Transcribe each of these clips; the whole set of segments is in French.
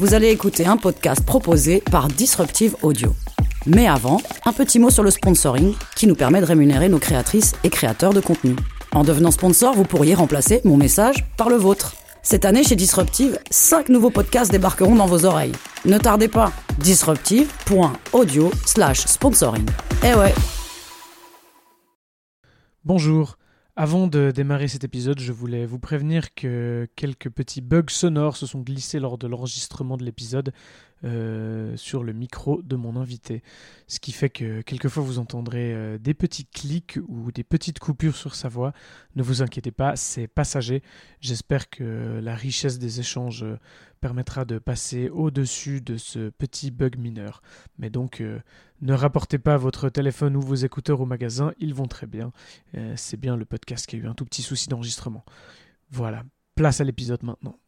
Vous allez écouter un podcast proposé par Disruptive Audio. Mais avant, un petit mot sur le sponsoring qui nous permet de rémunérer nos créatrices et créateurs de contenu. En devenant sponsor, vous pourriez remplacer mon message par le vôtre. Cette année, chez Disruptive, 5 nouveaux podcasts débarqueront dans vos oreilles. Ne tardez pas, disruptive.audio slash sponsoring. Eh ouais Bonjour, avant de démarrer cet épisode, je voulais vous prévenir que quelques petits bugs sonores se sont glissés lors de l'enregistrement de l'épisode euh, sur le micro de mon invité. Ce qui fait que quelquefois vous entendrez euh, des petits clics ou des petites coupures sur sa voix. Ne vous inquiétez pas, c'est passager. J'espère que la richesse des échanges euh, permettra de passer au-dessus de ce petit bug mineur. Mais donc, ne rapportez pas votre téléphone ou vos écouteurs au magasin, ils vont très bien. c'est bien le podcast qui a eu un tout petit souci d'enregistrement. Voilà, place à l'épisode maintenant.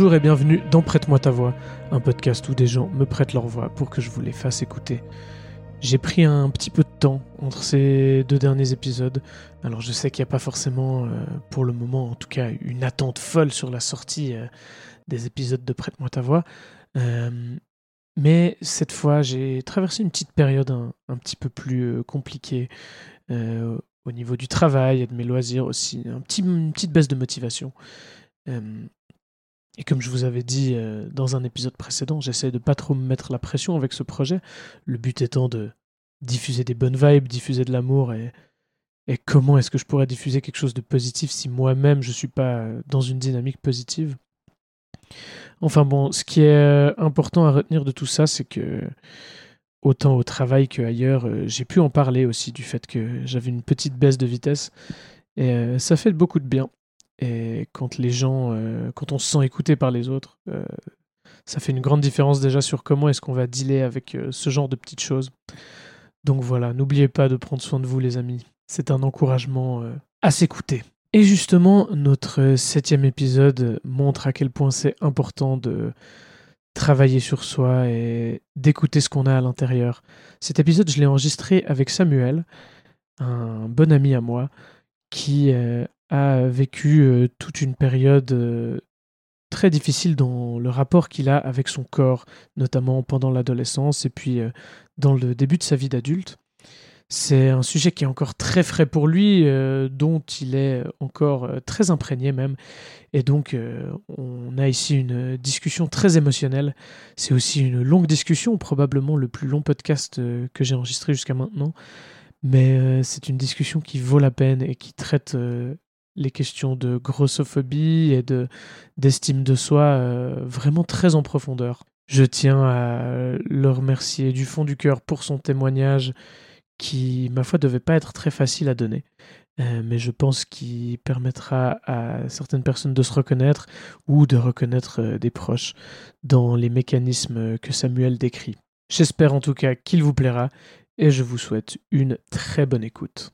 Bonjour et bienvenue dans Prête-moi ta voix, un podcast où des gens me prêtent leur voix pour que je vous les fasse écouter. J'ai pris un petit peu de temps entre ces deux derniers épisodes, alors je sais qu'il n'y a pas forcément, euh, pour le moment en tout cas, une attente folle sur la sortie euh, des épisodes de Prête-moi ta voix, euh, mais cette fois j'ai traversé une petite période un, petit peu plus compliquée au niveau du travail et de mes loisirs aussi, une petite baisse de motivation. Et comme je vous avais dit euh, dans un épisode précédent, j'essaie de pas trop me mettre la pression avec ce projet. Le but étant de diffuser des bonnes vibes, diffuser de l'amour et, et comment est-ce que je pourrais diffuser quelque chose de positif si moi-même je suis pas dans une dynamique positive. Enfin bon, ce qui est euh, important à retenir de tout ça, c'est que autant au travail qu'ailleurs, euh, j'ai pu en parler aussi du fait que j'avais une petite baisse de vitesse et ça fait beaucoup de bien. Et quand les gens, euh, quand on se sent écouté par les autres, euh, ça fait une grande différence déjà sur comment est-ce qu'on va dealer avec euh, ce genre de petites choses. Donc voilà, n'oubliez pas de prendre soin de vous les amis. C'est un encouragement à s'écouter. Et justement, notre septième épisode montre à quel point c'est important de travailler sur soi et d'écouter ce qu'on a à l'intérieur. Cet épisode, je l'ai enregistré avec Samuel, un bon ami à moi, qui a vécu euh, toute une période euh, très difficile dans le rapport qu'il a avec son corps, notamment pendant l'adolescence et puis euh, dans le début de sa vie d'adulte. C'est un sujet qui est encore très frais pour lui, dont il est encore très imprégné même. Et donc, on a ici une discussion très émotionnelle. C'est aussi une longue discussion, probablement le plus long podcast que j'ai enregistré jusqu'à maintenant. Mais c'est une discussion qui vaut la peine et qui traite les questions de grossophobie et de d'estime de soi euh, vraiment très en profondeur. Je tiens à le remercier du fond du cœur pour son témoignage qui, ma foi, devait pas être très facile à donner. Euh, mais je pense qu'il permettra à certaines personnes de se reconnaître ou de reconnaître euh, des proches dans les mécanismes que Samuel décrit. J'espère en tout cas qu'il vous plaira et je vous souhaite une très bonne écoute.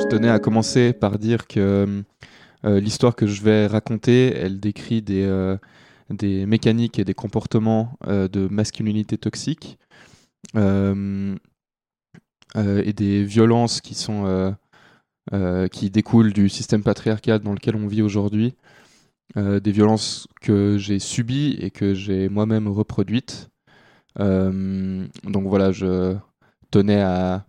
Je tenais à commencer par dire que euh, l'histoire que je vais raconter, elle décrit des, euh, mécaniques et des comportements euh, de masculinité toxique et des violences qui, sont, qui découlent du système patriarcal dans lequel on vit aujourd'hui des violences que j'ai subies et que j'ai moi-même reproduites. donc voilà, je tenais à,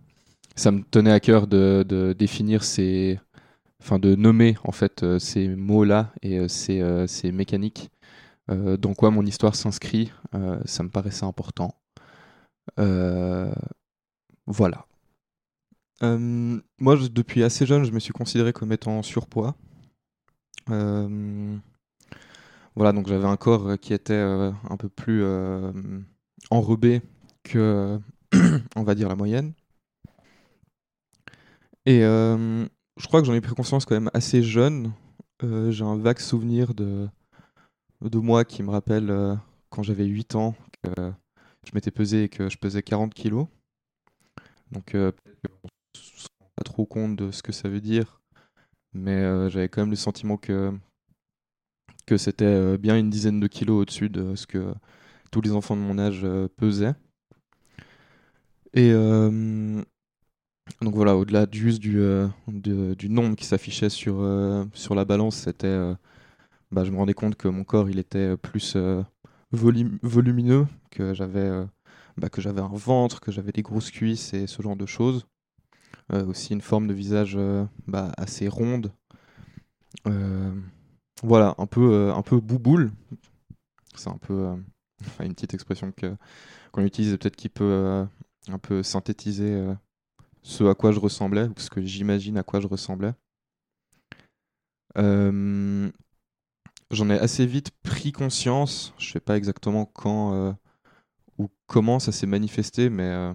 ça me tenait à cœur de, définir ces, enfin de nommer en fait ces mots-là et ces, ces mécaniques dans quoi mon histoire s'inscrit. ça me paraissait important. voilà. Euh, moi, depuis assez jeune, je me suis considéré comme étant en surpoids. Euh, voilà, donc j'avais un corps qui était euh, un peu plus enrobé que, on va dire, la moyenne. Et je crois que j'en ai pris conscience quand même assez jeune. J'ai un vague souvenir de, de moi qui me rappelle quand j'avais 8 ans que je m'étais pesé et que je pesais 40 kilos. Donc pas trop compte de ce que ça veut dire, mais euh, j'avais quand même le sentiment que, que c'était euh, bien une dizaine de kilos au-dessus de ce que tous les enfants de mon âge euh, pesaient. Et donc voilà, au-delà du, du nombre qui s'affichait sur, sur la balance, c'était, bah, je me rendais compte que mon corps il était plus volumineux, que j'avais bah, que j'avais un ventre, que j'avais des grosses cuisses et ce genre de choses. Euh, aussi une forme de visage euh, bah, assez ronde. Euh, voilà, un peu, un peu bouboule. C'est un peu une petite expression qu'on utilise peut-être qui peut un peu synthétiser ce à quoi je ressemblais ou ce que j'imagine à quoi je ressemblais. J'en ai assez vite pris conscience. Je sais pas exactement quand ou comment ça s'est manifesté, mais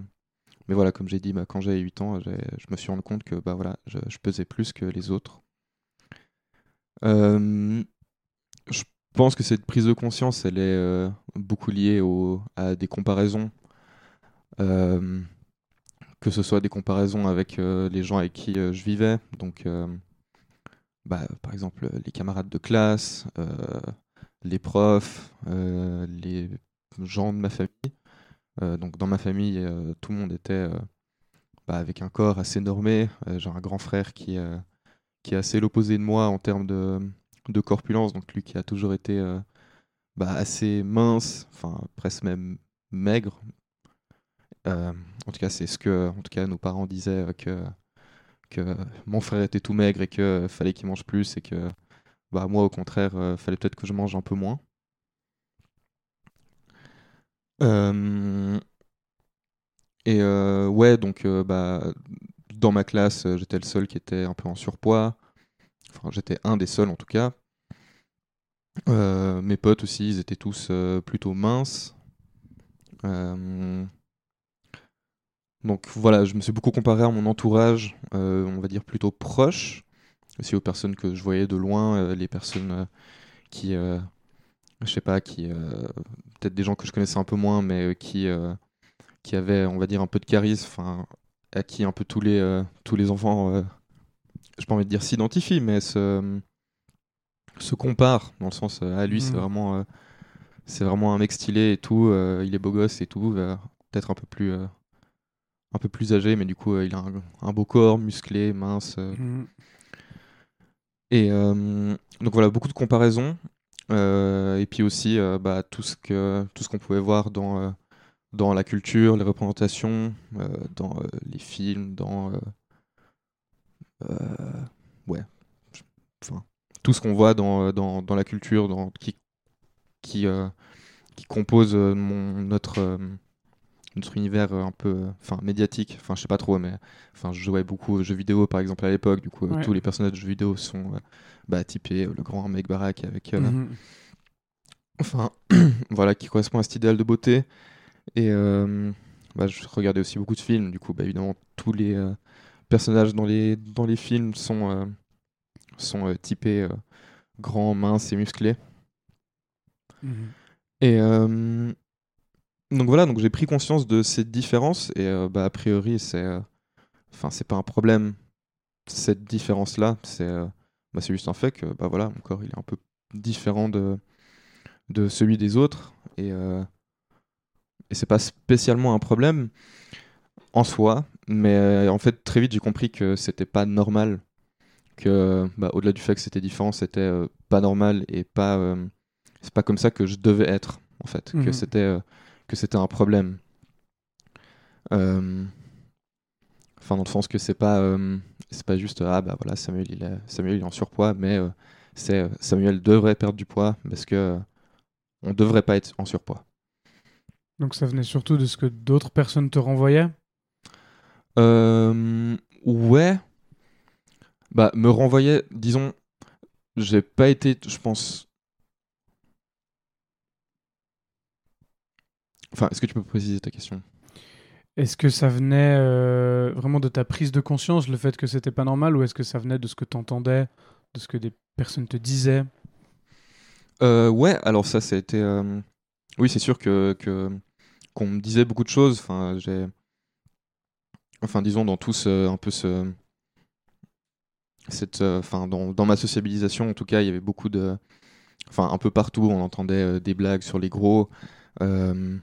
mais voilà, comme j'ai dit, bah, quand j'avais 8 ans, je me suis rendu compte que bah, voilà, je, pesais plus que les autres. Euh, je pense que cette prise de conscience, elle est euh, beaucoup liée à des comparaisons. Euh, que ce soit des comparaisons avec les gens avec qui je vivais, donc bah, par exemple les camarades de classe, les profs, les gens de ma famille. Euh, donc dans ma famille, euh, tout le monde était euh, bah, avec un corps assez normé. J'ai un grand frère qui, qui est assez l'opposé de moi en termes de, de, corpulence, donc lui qui a toujours été bah, assez mince, enfin presque même maigre. En tout cas, c'est ce que en tout cas, nos parents disaient que, que mon frère était tout maigre et qu'il fallait qu'il mange plus et que bah, moi, au contraire, fallait peut-être que je mange un peu moins. Euh, et euh, ouais, donc euh, bah, dans ma classe, j'étais le seul qui était un peu en surpoids. Enfin, j'étais un des seuls en tout cas. mes potes aussi, ils étaient tous plutôt minces. Donc voilà, je me suis beaucoup comparé à mon entourage, on va dire plutôt proche, aussi aux personnes que je voyais de loin, les personnes qui, je sais pas, qui peut-être des gens que je connaissais un peu moins, mais euh, qui, euh, qui avaient, on va dire, un peu de charisme, enfin, à qui un peu tous les, euh, tous les enfants, je pas envie de dire s'identifient, mais se, se comparent, dans le sens, à lui, c'est mm. vraiment, c'est vraiment un mec stylé et tout, il est beau gosse et tout, peut-être un peu plus un peu plus âgé, mais du coup, il a un, beau corps, musclé, mince. Mm. Et donc voilà, beaucoup de comparaisons. Euh, et puis aussi euh, bah, tout ce que tout ce qu'on pouvait voir dans euh, dans la culture, les représentations, dans les films, dans ouais, enfin tout ce qu'on voit dans, dans, dans, la culture, dans, qui qui qui compose mon, notre notre univers un peu enfin médiatique enfin je sais pas trop mais enfin je jouais beaucoup aux jeux vidéo par exemple à l'époque du coup tous les personnages de jeux vidéo sont bah, typé le grand mec barack avec. Euh, mhm. Enfin, voilà, qui correspond à cet idéal de beauté. Et euh, bah, je regardais aussi beaucoup de films, du coup, bah, évidemment, tous les euh, personnages dans les, dans les films sont, sont typés grands, minces et musclés. Mhm. Et donc voilà, donc j'ai pris conscience de cette différence et bah, a priori c'est, enfin c'est pas un problème cette différence là, c'est bah, c'est juste un fait que bah, voilà, mon corps il est un peu différent de, de celui des autres et, euh, et c'est pas spécialement un problème en soi, mais euh, en fait très vite j'ai compris que c'était pas normal que, bah, au-delà du fait que c'était différent, c'était euh, pas normal et pas, euh, c'est pas comme ça que je devais être, en fait, que Mhm. c'était, euh, que c'était un problème. Euh, Enfin, dans le sens que c'est pas, euh, c'est pas juste ah bah voilà Samuel il est, Samuel il est en surpoids, mais euh, c'est Samuel devrait perdre du poids parce que on devrait pas être en surpoids. Donc ça venait surtout de ce que d'autres personnes te renvoyaient? Euh, ouais. Bah, me renvoyer, disons, j'ai pas été, je pense. Enfin, est-ce que tu peux préciser ta question? Est-ce que ça venait euh, vraiment de ta prise de conscience, le fait que c'était pas normal, ou est-ce que ça venait de ce que tu entendais, de ce que des personnes te disaient? Euh, Ouais, alors ça, été. euh, Oui, c'est sûr que qu'on me disait beaucoup de choses. Enfin, j'ai. Enfin, disons, dans tout ce, un peu ce. Cette, enfin, dans, dans ma sociabilisation, en tout cas, il y avait beaucoup de. Enfin, un peu partout, on entendait des blagues sur les gros. Euh,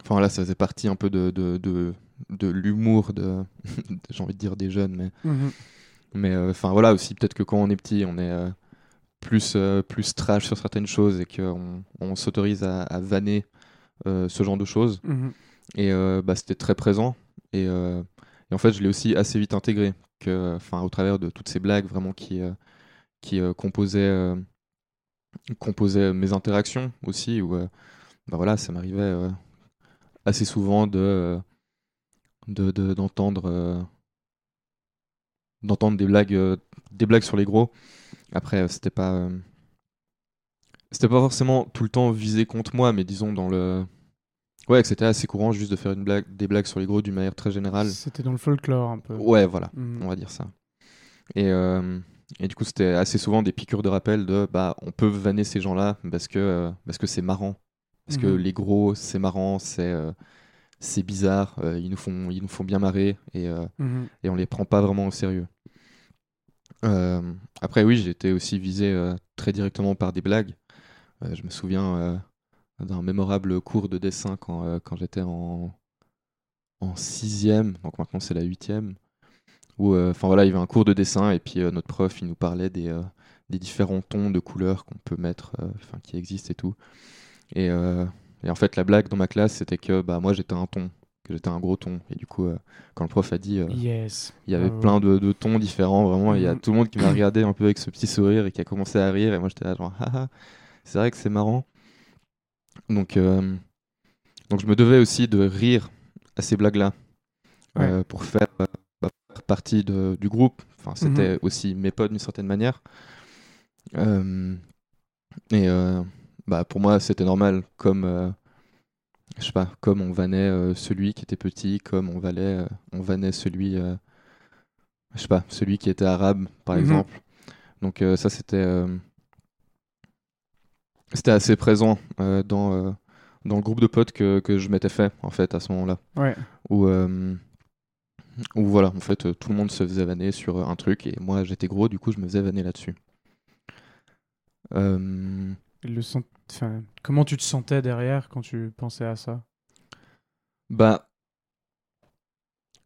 Enfin, là, ça faisait partie un peu de, de, de, de l'humour de. J'ai envie de dire des jeunes, mais. Mais euh, enfin voilà aussi peut-être que quand on est petit, on est euh, plus euh, plus trash sur certaines choses et qu'on on s'autorise à, à vanner ce genre de choses. Mhm. Et bah, c'était très présent. Et, et en fait, je l'ai aussi assez vite intégré que enfin au travers de toutes ces blagues vraiment qui qui composaient composaient mes interactions aussi où bah voilà ça m'arrivait assez souvent de euh, de de- d'entendre euh, d'entendre des blagues euh, des blagues sur les gros après c'était pas c'était pas forcément tout le temps visé contre moi mais disons dans le ouais que c'était assez courant juste de faire une blague des blagues sur les gros d'une manière très générale C'était dans le folklore un peu. ouais voilà Mhm. on va dire ça. Et, euh, et du coup, c'était assez souvent des piqûres de rappel de bah, on peut vanner ces gens-là parce que euh, parce que c'est marrant. Parce que Mhm. les gros, c'est marrant, c'est euh, c'est bizarre, euh, ils, nous font, ils nous font bien marrer et, euh, Mhm. et on les prend pas vraiment au sérieux. Euh, après, oui, j'ai été aussi visé très directement par des blagues. Je me souviens d'un mémorable cours de dessin quand, quand j'étais en, en sixième, donc maintenant c'est la huitième, où enfin voilà, il y avait un cours de dessin et puis notre prof il nous parlait des, des différents tons de couleurs qu'on peut mettre, enfin qui existent et tout. Et, euh, et en fait, la blague dans ma classe c'était que bah, moi j'étais un ton, que j'étais un gros ton. Et du coup, euh, quand le prof a dit. euh, Yes. il y avait Ah plein de, de tons différents, vraiment. Il y a Mhm. tout le monde qui m'a regardé un peu avec ce petit sourire et qui a commencé à rire. Et moi, j'étais là, genre, haha, c'est vrai que c'est marrant. Donc, donc, je me devais aussi de rire à ces blagues-là pour faire, bah, partie de- du groupe. Enfin, c'était aussi mes potes d'une certaine manière. Et bah, pour moi, c'était normal, comme. euh, je sais pas, comme on vannait euh, celui qui était petit, comme on, valait, euh, on vannait celui, je sais pas, celui qui était arabe, par Mhm. exemple. Donc ça, c'était c'était assez présent dans, dans le groupe de potes que, que je m'étais fait, en fait, à ce moment-là. Ouais. Où, où voilà, en fait, tout le monde se faisait vanner sur un truc, et moi, j'étais gros, du coup, je me faisais vanner là-dessus. Euh, Comment tu te sentais derrière quand tu pensais à ça? Bah,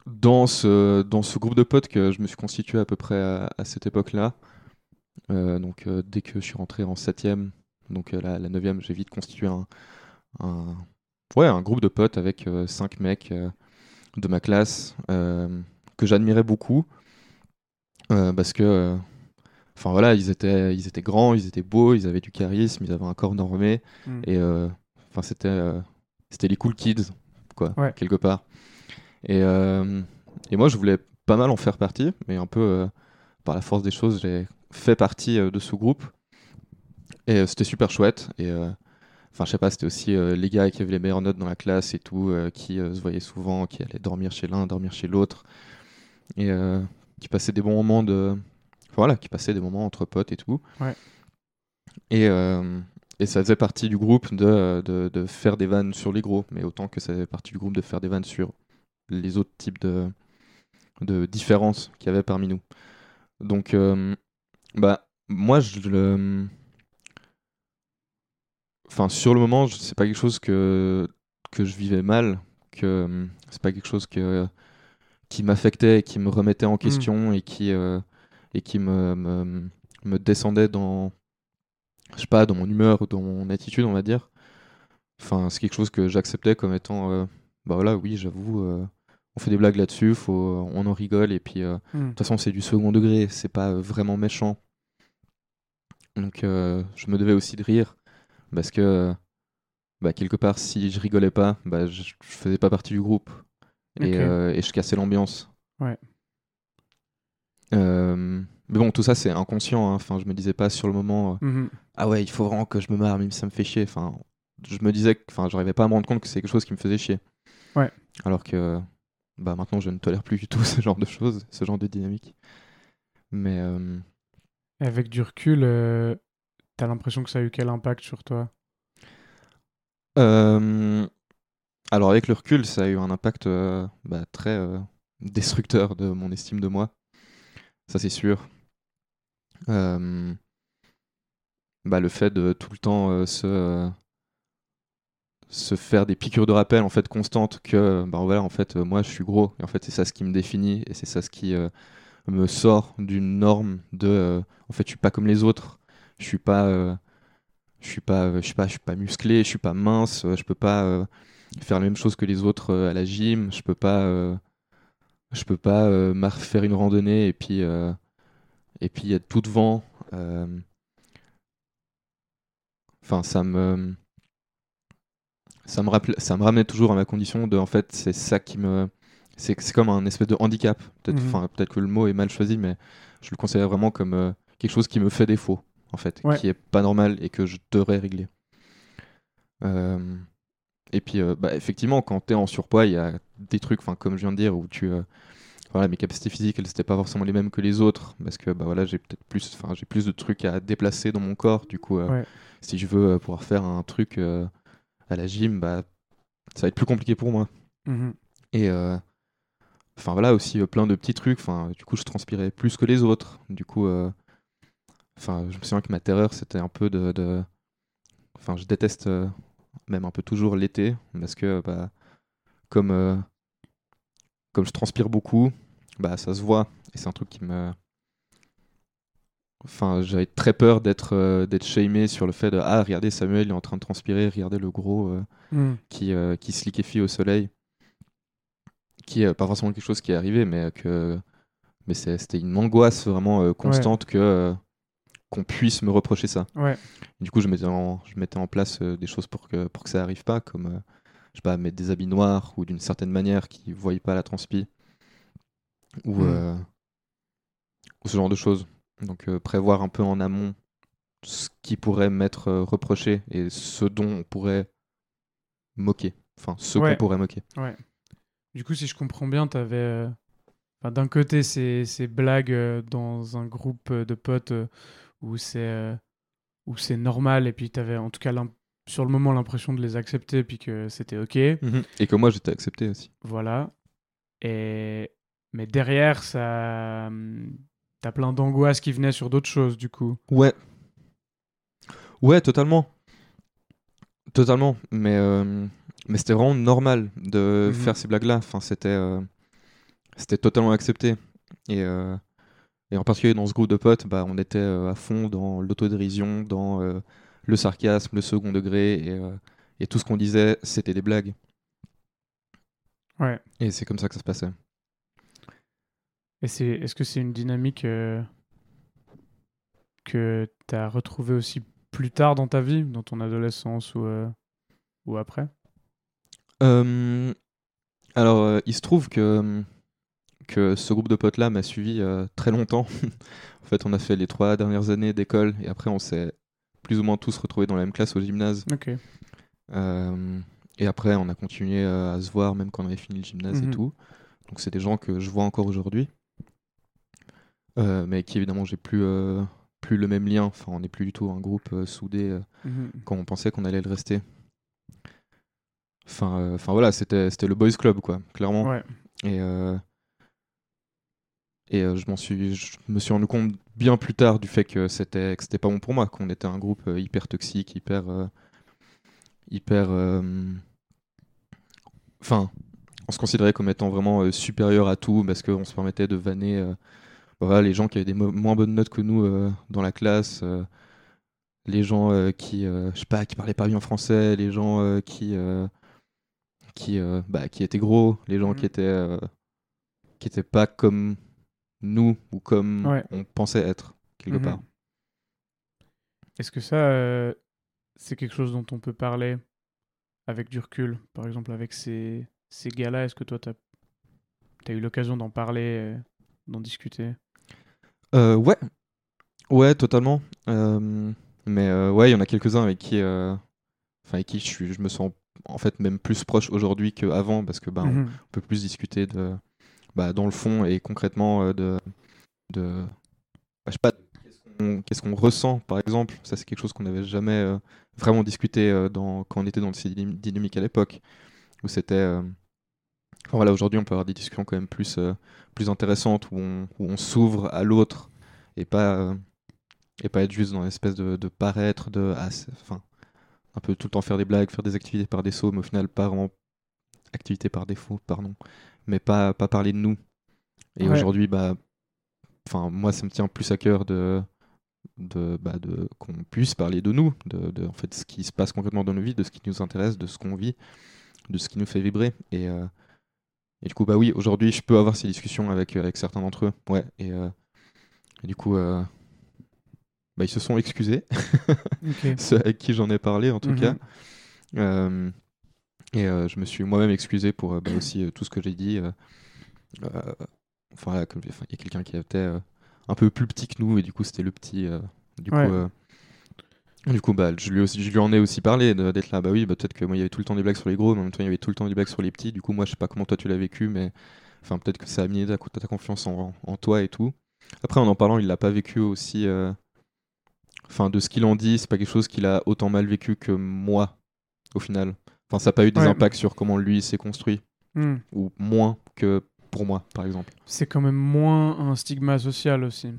dans ce, dans ce groupe de potes que je me suis constitué à peu près à, cette époque-là, euh, donc euh, dès que je suis rentré en septième, donc euh, la, la neuvième, j'ai vite constitué un, un, ouais, un groupe de potes avec euh, cinq mecs de ma classe que j'admirais beaucoup parce que, enfin voilà, ils étaient, ils étaient grands, ils étaient beaux, ils avaient du charisme, ils avaient un corps normé Mm. et euh, enfin c'était, euh, c'était les cool kids quoi, Ouais. quelque part. Et, euh, et moi, je voulais pas mal en faire partie, mais un peu par la force des choses, j'ai fait partie de ce groupe. Et c'était super chouette. Et enfin, je sais pas, c'était aussi euh, les gars qui avaient les meilleures notes dans la classe et tout, euh, qui euh, se voyaient souvent, qui allaient dormir chez l'un, dormir chez l'autre. Et qui passaient des bons moments de. Voilà, qui passaient des moments entre potes et tout. Ouais. Et, euh, et ça faisait partie du groupe de, de, de faire des vannes sur les gros, mais autant que ça faisait partie du groupe de faire des vannes sur les autres types de, de différences qu'il y avait parmi nous. Donc, euh, bah, moi, je le. Enfin, sur le moment, c'est pas quelque chose que, que je vivais mal, que c'est pas quelque chose que, qui m'affectait, qui me remettait en question et qui, euh, et qui me, me, me descendait dans, je sais pas, dans mon humeur ou dans mon attitude, on va dire. Enfin, c'est quelque chose que j'acceptais comme étant, euh, bah voilà, oui, j'avoue, euh, on fait des blagues là-dessus, faut, on en rigole, et puis euh, de Hmm. toute façon, c'est du second degré, c'est pas vraiment méchant. Donc, je me devais aussi de rire, parce que, bah, quelque part, si je rigolais pas, bah, je, je faisais pas partie du groupe, et, et je cassais l'ambiance. Ouais. Euh, mais bon, tout ça, c'est inconscient, hein. enfin, je me disais pas sur le moment, euh, Mhm. ah ouais, il faut vraiment que je me marre, même si ça me fait chier. Enfin, je me disais que, enfin, j'arrivais pas à me rendre compte que c'est quelque chose qui me faisait chier. Ouais. Alors que, bah, maintenant, je ne tolère plus du tout ce genre de choses, ce genre de dynamique. Mais euh, avec du recul, euh, t'as l'impression que ça a eu quel impact sur toi? Alors, avec le recul, ça a eu un impact bah, très destructeur de mon estime de moi. Ça, c'est sûr. Euh, bah, le fait de tout le temps euh, se, se faire des piqûres de rappel en fait constantes que bah voilà en fait moi je suis gros. Et en fait c'est ça ce qui me définit et c'est ça ce qui euh, me sort d'une norme de en fait je suis pas comme les autres. Je suis pas je suis pas je suis pas je suis pas musclé je suis pas mince je peux pas faire la même chose que les autres à la gym. Je peux pas je peux pas euh, faire une randonnée et puis euh, et puis être tout devant euh, enfin ça me ça me rappelait, ça me ramenait toujours à ma condition de en fait c'est ça qui me c'est c'est comme un espèce de handicap peut-être Mhm. enfin peut-être que le mot est mal choisi mais je le considère vraiment comme euh, quelque chose qui me fait défaut en fait Ouais. qui est pas normal et que je devrais régler Euh, et puis euh, bah, effectivement quand tu es en surpoids il y a des trucs enfin comme je viens de dire où tu voilà mes capacités physiques elles n'étaient pas forcément les mêmes que les autres parce que bah voilà j'ai peut-être plus enfin j'ai plus de trucs à déplacer dans mon corps du coup euh, Ouais. si je veux euh, pouvoir faire un truc euh, à la gym bah ça va être plus compliqué pour moi Mhm. et enfin voilà aussi plein de petits trucs enfin du coup je transpirais plus que les autres du coup enfin je me souviens que ma terreur c'était un peu de de- enfin je déteste euh, même un peu toujours l'été parce que bah comme euh, comme je transpire beaucoup bah ça se voit et c'est un truc qui me enfin j'avais très peur d'être euh, d'être shamé sur le fait de ah regardez Samuel il est en train de transpirer regardez le gros euh, Mhm. qui, euh, qui se liquéfie au soleil, qui est pas forcément quelque chose qui est arrivé, mais que mais c'était une angoisse vraiment constante que qu'on puisse me reprocher ça. Ouais. Du coup, je mettais en, je mettais en place des choses pour que pour que ça arrive pas, comme je sais pas mettre des habits noirs ou d'une certaine manière qui ne voient pas la transpi ou Mm. euh, ou ce genre de choses. Donc euh, prévoir un peu en amont ce qui pourrait m'être euh, reproché et ce dont on pourrait moquer. Enfin, ce Ouais. qu'on pourrait moquer. Du coup, si je comprends bien, t'avais euh, enfin, d'un côté ces, ces blagues euh, dans un groupe de potes euh, où c'est où c'est normal et puis t'avais en tout cas sur le moment l'impression de les accepter puis que c'était ok. Et que moi, j'étais accepté aussi. Voilà. Et mais derrière ça t'as plein d'angoisses qui venaient sur d'autres choses du coup. Ouais. Ouais, totalement. Totalement. Mais, euh, mais c'était vraiment normal de Mhm. faire ces blagues-là. Enfin, c'était, euh, c'était totalement accepté. Et, euh, et en particulier dans ce groupe de potes, bah, on était euh, à fond dans l'autodérision, dans euh, le sarcasme, le second degré. Et, euh, et tout ce qu'on disait, c'était des blagues. Ouais. Et c'est comme ça que ça se passait. Et c'est est-ce que c'est une dynamique euh, que t'as retrouvée aussi plus tard dans ta vie, dans ton adolescence ou euh, ou après? Euh, alors, euh, il se trouve que, que ce groupe de potes-là m'a suivi très longtemps. en fait, on a fait les trois dernières années d'école et après, on s'est plus ou moins tous retrouvés dans la même classe au gymnase. Ok. Euh, et après, on a continué à se voir même quand on avait fini le gymnase Mhm. et tout. Donc, c'est des gens que je vois encore aujourd'hui. Euh, mais qui, évidemment, j'ai plus, euh, plus le même lien. Enfin, on n'est plus du tout un groupe euh, soudé. euh, Mhm. quand on pensait qu'on allait le rester. Enfin, euh, enfin voilà, c'était c'était le boys club quoi, clairement. Ouais. Et et je m'en suis, je me suis rendu compte bien plus tard du fait que c'était que c'était pas bon pour moi, qu'on était un groupe hyper toxique, hyper hyper. Enfin, on se considérait comme étant vraiment supérieur à tout parce qu'on se permettait de vanner voilà, les gens qui avaient des mo- moins bonnes notes que nous euh, dans la classe, euh, les gens euh, qui, je sais pas, qui parlaient pas bien français, les gens qui, qui, bah, qui étaient gros, les gens Mhm. qui étaient, qui étaient pas comme nous ou comme Ouais. on pensait être quelque Mhm. part. Est-ce que ça, c'est quelque chose dont on peut parler avec du recul? Par exemple, avec ces, ces gars-là, est-ce que toi, tu as, eu l'occasion d'en parler, d'en discuter? Euh, ouais, ouais, totalement. Euh, mais euh, ouais, il y en a quelques-uns avec qui, enfin, avec qui je, suis, je me sens en fait même plus proche aujourd'hui qu'avant parce que ben, on Mhm. peut plus discuter de, bah, dans le fond et concrètement de, de bah, je sais pas, qu'est-ce qu'on- ressent par exemple. Ça, c'est quelque chose qu'on n'avait jamais vraiment discuté dans, quand on était dans ces dynam- dynamiques à l'époque où c'était. Enfin, voilà, aujourd'hui, on peut avoir des discussions quand même plus, euh, plus intéressantes où on, où on s'ouvre à l'autre et pas, euh, et pas être juste dans l'espèce de, de paraître, de. ah, enfin, un peu tout le temps faire des blagues, faire des activités par défaut, mais au final, pas vraiment. Activités par défaut, pardon. Mais pas, pas parler de nous. Et Ouais. aujourd'hui, bah. Enfin, moi, ça me tient plus à cœur de. De, bah, de qu'on puisse parler de nous, de, de en fait ce qui se passe concrètement dans nos vies, de ce qui nous intéresse, de ce qu'on vit, de ce qui nous fait vibrer. Et, euh, et du coup, bah oui, aujourd'hui, je peux avoir ces discussions avec, avec certains d'entre eux. Ouais, et, euh, et du coup, euh, bah, ils se sont excusés, ceux avec qui j'en ai parlé en tout Mhm. cas. Euh, et euh, je me suis moi-même excusé pour euh, bah, aussi euh, tout ce que j'ai dit. euh, euh, enfin, il y a quelqu'un qui était euh, un peu plus petit que nous, et du coup, c'était le petit. euh, du Ouais. coup, euh, du coup, bah, je lui, aussi, je lui en ai aussi parlé de- d'être là. Bah oui, bah, peut-être que moi, il y avait tout le temps des blagues sur les gros, mais en même temps, il y avait tout le temps des blagues sur les petits. Du coup, moi, je sais pas comment toi tu l'as vécu, mais enfin, peut-être que ça a mis ta, ta confiance en, en toi et tout. Après, en en parlant, il l'a pas vécu aussi. euh, Enfin, de ce qu'il en dit, c'est pas quelque chose qu'il a autant mal vécu que moi, au final. Enfin, ça n'a pas eu des Ouais. impacts sur comment lui s'est construit, Hmm. ou moins que pour moi, par exemple. C'est quand même moins un stigma social aussi,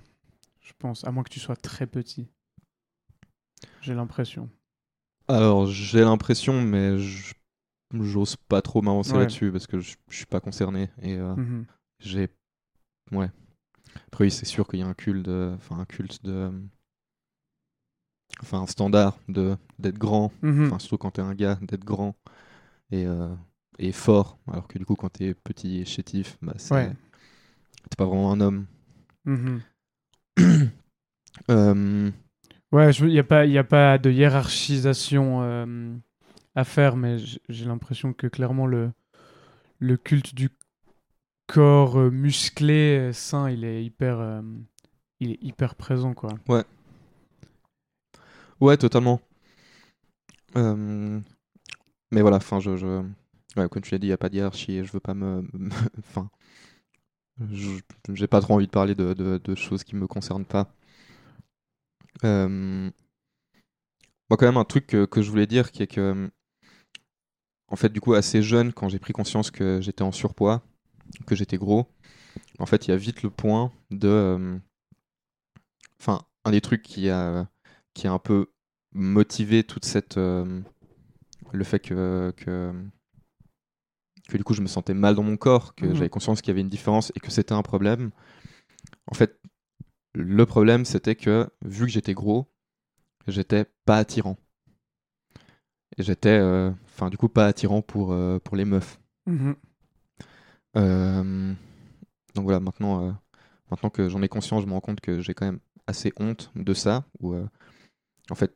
je pense, à moins que tu sois très petit. J'ai l'impression. Alors, j'ai l'impression, mais j'ose pas trop m'avancer Ouais. là-dessus parce que je suis pas concerné. Et euh, Mhm. j'ai. Ouais. Après, oui, c'est sûr qu'il y a un culte de. Enfin, un culte de. Enfin, un standard de d'être grand. Mhm. Enfin, surtout quand t'es un gars, d'être grand et, euh, et fort. Alors que du coup, quand t'es petit et chétif, bah, c'est. Ouais. T'es pas vraiment un homme. Mhm. Euh, Ouais, il n'y a, pas- a pas de hiérarchisation euh, à faire, mais j'ai l'impression que clairement le, le culte du corps euh, musclé, euh, sain, il est hyper, il est hyper présent, quoi. Ouais, totalement. Euh, Mais voilà, enfin, je. Ouais, comme tu l'as dit, il n'y a pas de hiérarchie et je veux pas me. Enfin. J'ai pas trop envie de parler de, de- de choses qui me concernent pas. Euh, Moi, quand même, un truc que, que je voulais dire qui est que. En fait, du coup, assez jeune, quand j'ai pris conscience que j'étais en surpoids, que j'étais gros, en fait, il y a vite le point de. euh, Enfin, un des trucs qui a qui a un peu motivé toute cette euh, le fait que, que que du coup je me sentais mal dans mon corps, que Mhm. j'avais conscience qu'il y avait une différence et que c'était un problème. En fait, le problème c'était que vu que j'étais gros, j'étais pas attirant. Et j'étais euh, enfin du coup pas attirant pour euh, pour les meufs. Mhm. Euh, donc voilà, maintenant, maintenant que j'en ai conscience, je me rends compte que j'ai quand même assez honte de ça. Ou en fait,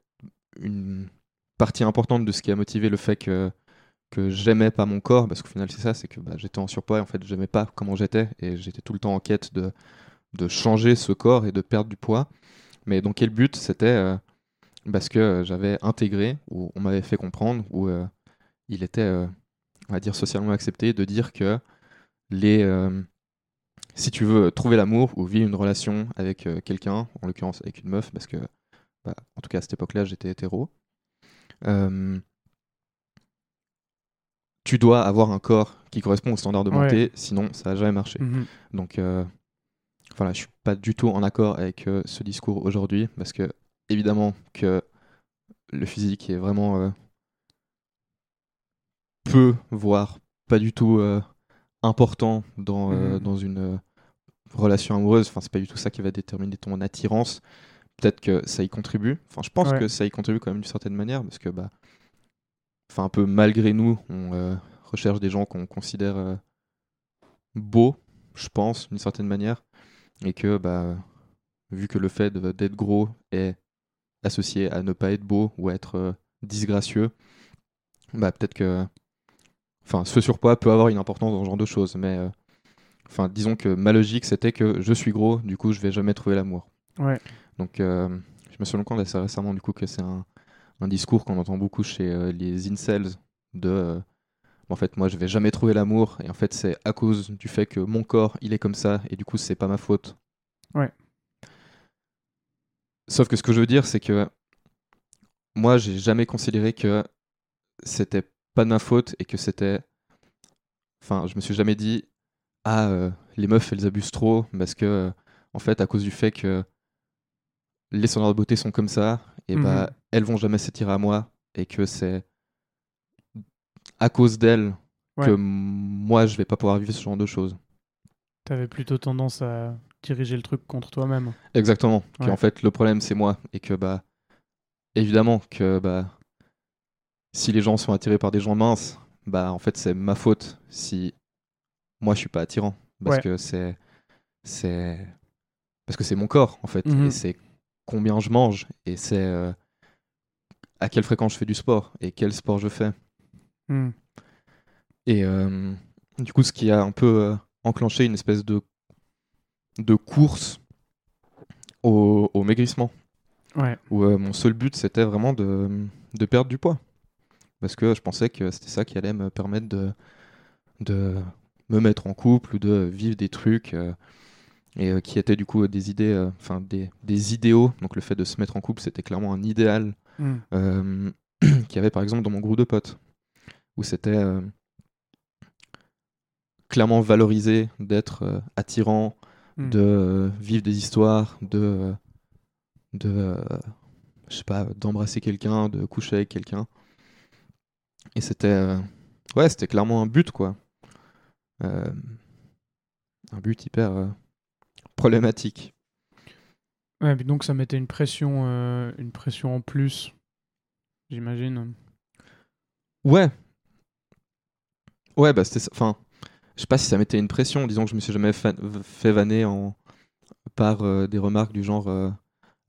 une partie importante de ce qui a motivé le fait que, que j'aimais pas mon corps, parce qu'au final c'est ça, c'est que bah, j'étais en surpoids et en fait j'aimais pas comment j'étais et j'étais tout le temps en quête de, de changer ce corps et de perdre du poids. Mais donc quel but? C'était euh, parce que euh, j'avais intégré, ou on m'avait fait comprendre, ou euh, il était, on va dire, socialement accepté de dire que les, si tu veux trouver l'amour ou vivre une relation avec euh, quelqu'un, en l'occurrence avec une meuf, parce que, bah, en tout cas à cette époque-là, j'étais hétéro, euh, tu dois avoir un corps qui correspond aux standards de Ouais. beauté, sinon ça n'a jamais marché. Mhm. Donc euh, voilà, je suis pas du tout en accord avec euh, ce discours aujourd'hui, parce que évidemment que le physique est vraiment euh, peu, voire pas du tout euh, important dans, Mhm. dans une, relation amoureuse, enfin, c'est pas du tout ça qui va déterminer ton attirance. Peut-être que ça y contribue. Enfin, je pense Ouais. que ça y contribue quand même d'une certaine manière, parce que, bah, enfin, un peu malgré nous, on recherche des gens qu'on considère beaux, je pense, d'une certaine manière, et que, bah, vu que le fait d'être gros est associé à ne pas être beau ou à être euh, disgracieux, bah, peut-être que, enfin, ce surpoids peut avoir une importance dans ce genre de choses, mais euh, Enfin, disons que ma logique, c'était que je suis gros, du coup, je vais jamais trouver l'amour. Ouais. Donc, euh, je me suis rendu compte assez récemment, du coup, que c'est un, un discours qu'on entend beaucoup chez les incels de. En fait, moi, je vais jamais trouver l'amour, et en fait, c'est à cause du fait que mon corps, il est comme ça, et du coup, c'est pas ma faute. Ouais. Sauf que ce que je veux dire, c'est que moi, j'ai jamais considéré que c'était pas de ma faute et que c'était. Enfin, je me suis jamais dit, ah, euh, les meufs, elles abusent trop, parce que, euh, en fait, à cause du fait que les standards de beauté sont comme ça, et bah, Mhm. elles vont jamais s'attirer à moi, et que c'est à cause Ouais. que moi, je vais pas pouvoir vivre ce genre de choses. T'avais plutôt tendance à diriger le truc contre toi-même. Exactement. Ouais. Qu'en fait, le problème, c'est moi. Et que, bah, évidemment, que, bah, si les gens sont attirés par des gens minces, bah, en fait, c'est ma faute si moi, je suis pas attirant. Parce Ouais. que c'est. C'est. Parce que c'est mon corps, en fait. Mhm. Et c'est combien je mange. Et c'est. euh, à quelle fréquence je fais du sport. Et quel sport je fais. Hmm. Et euh, du coup, ce qui a un peu euh, enclenché une espèce de, de course au, au maigrissement, Ouais. où euh, mon seul but c'était vraiment de, de perdre du poids. Parce que je pensais que c'était ça qui allait me permettre de, de me mettre en couple ou de vivre des trucs. et qui étaient du coup des idées, enfin des, des idéaux. Donc le fait de se mettre en couple, c'était clairement un idéal Hmm. qu'il y avait par exemple dans mon groupe de potes, où c'était euh, clairement valorisé d'être euh, attirant, Hmm. de euh, vivre des histoires, de, de je sais pas, d'embrasser quelqu'un, de coucher avec quelqu'un. Et c'était, ouais, c'était clairement un but quoi, un but hyper problématique. Ouais, puis donc ça mettait une pression, euh, une pression en plus, j'imagine. Ouais. Ouais, bah c'était ça. Enfin, je sais pas si ça mettait une pression. Disons que je me suis jamais fa- fait vanner en... par euh, des remarques du genre euh,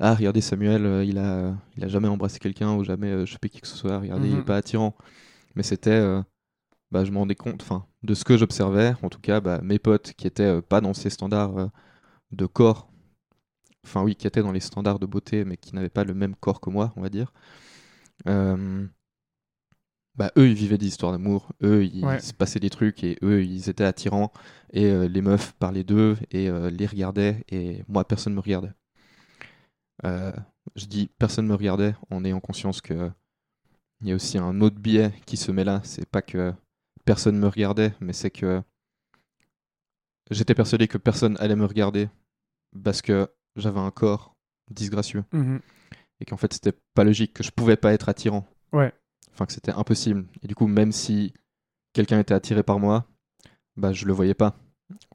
Ah, regardez Samuel, euh, il, a, il a jamais embrassé quelqu'un ou jamais euh, chopé qui que ce soit. Regardez, il est Mhm. pas attirant. Mais c'était. bah, je me rendais compte, enfin, de ce que j'observais, en tout cas, bah, mes potes qui étaient pas dans ces standards de corps, enfin, oui, qui étaient dans les standards de beauté, mais qui n'avaient pas le même corps que moi, on va dire. Bah, eux, ils vivaient des histoires d'amour, eux, il Ouais. se passait des trucs, et eux, ils étaient attirants, et euh, les meufs parlaient d'eux, et euh, les regardaient, et moi, personne me regardait. Euh, je dis personne me regardait en ayant conscience que il y a aussi un autre biais qui se met là, c'est pas que personne me regardait, mais c'est que j'étais persuadé que personne allait me regarder parce que j'avais un corps disgracieux Mhm. et qu'en fait c'était pas logique, que je pouvais pas être attirant. Ouais. Enfin que c'était impossible. Et du coup, même si quelqu'un était attiré par moi, bah je le voyais pas.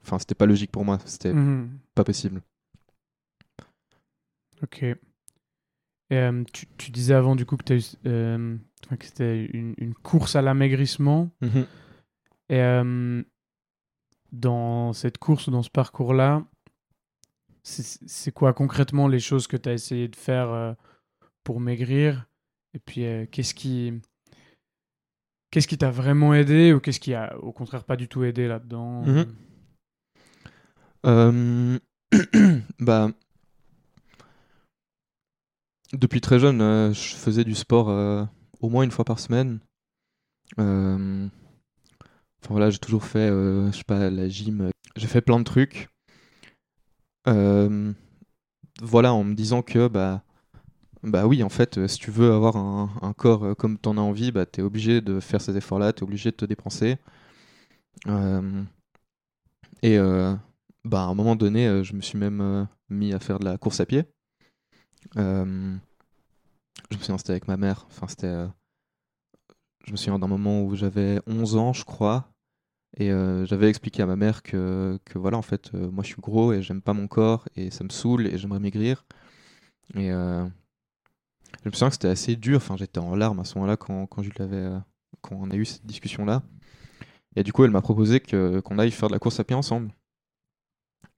Enfin, c'était pas logique pour moi, c'était Mhm. pas possible. Ok. Et, euh, tu, tu disais avant du coup que, eu, euh, que c'était une, une course à l'amaigrissement. Et euh, dans cette course, dans ce parcours-là, c'est c'est quoi concrètement les choses que tu as essayé de faire euh, pour maigrir? Et puis, euh, qu'est-ce qui qu'est-ce qui t'a vraiment aidé ou qu'est-ce qui a au contraire pas du tout aidé là-dedans Mhm. Euh, bah, depuis très jeune, euh, je faisais du sport au moins une fois par semaine. Enfin voilà, j'ai toujours fait, je sais pas, la gym. J'ai fait plein de trucs. Voilà, en me disant que bah, bah oui, en fait, euh, si tu veux avoir un, corps euh, comme t'en as envie, bah t'es obligé de faire ces efforts-là, t'es obligé de te dépenser. Euh, et bah, à un moment donné, je me suis même mis à faire de la course à pied. Je me souviens, c'était avec ma mère. Enfin, c'était. je me souviens d'un moment où j'avais 11 ans, je crois. Et j'avais expliqué à ma mère que, que voilà, en fait, moi je suis gros et j'aime pas mon corps et ça me saoule et j'aimerais maigrir. Et je me souviens que c'était assez dur. Enfin, j'étais en larmes à ce moment-là quand, quand, je euh, on a eu cette discussion-là. Et du coup, elle m'a proposé que, qu'on aille faire de la course à pied ensemble.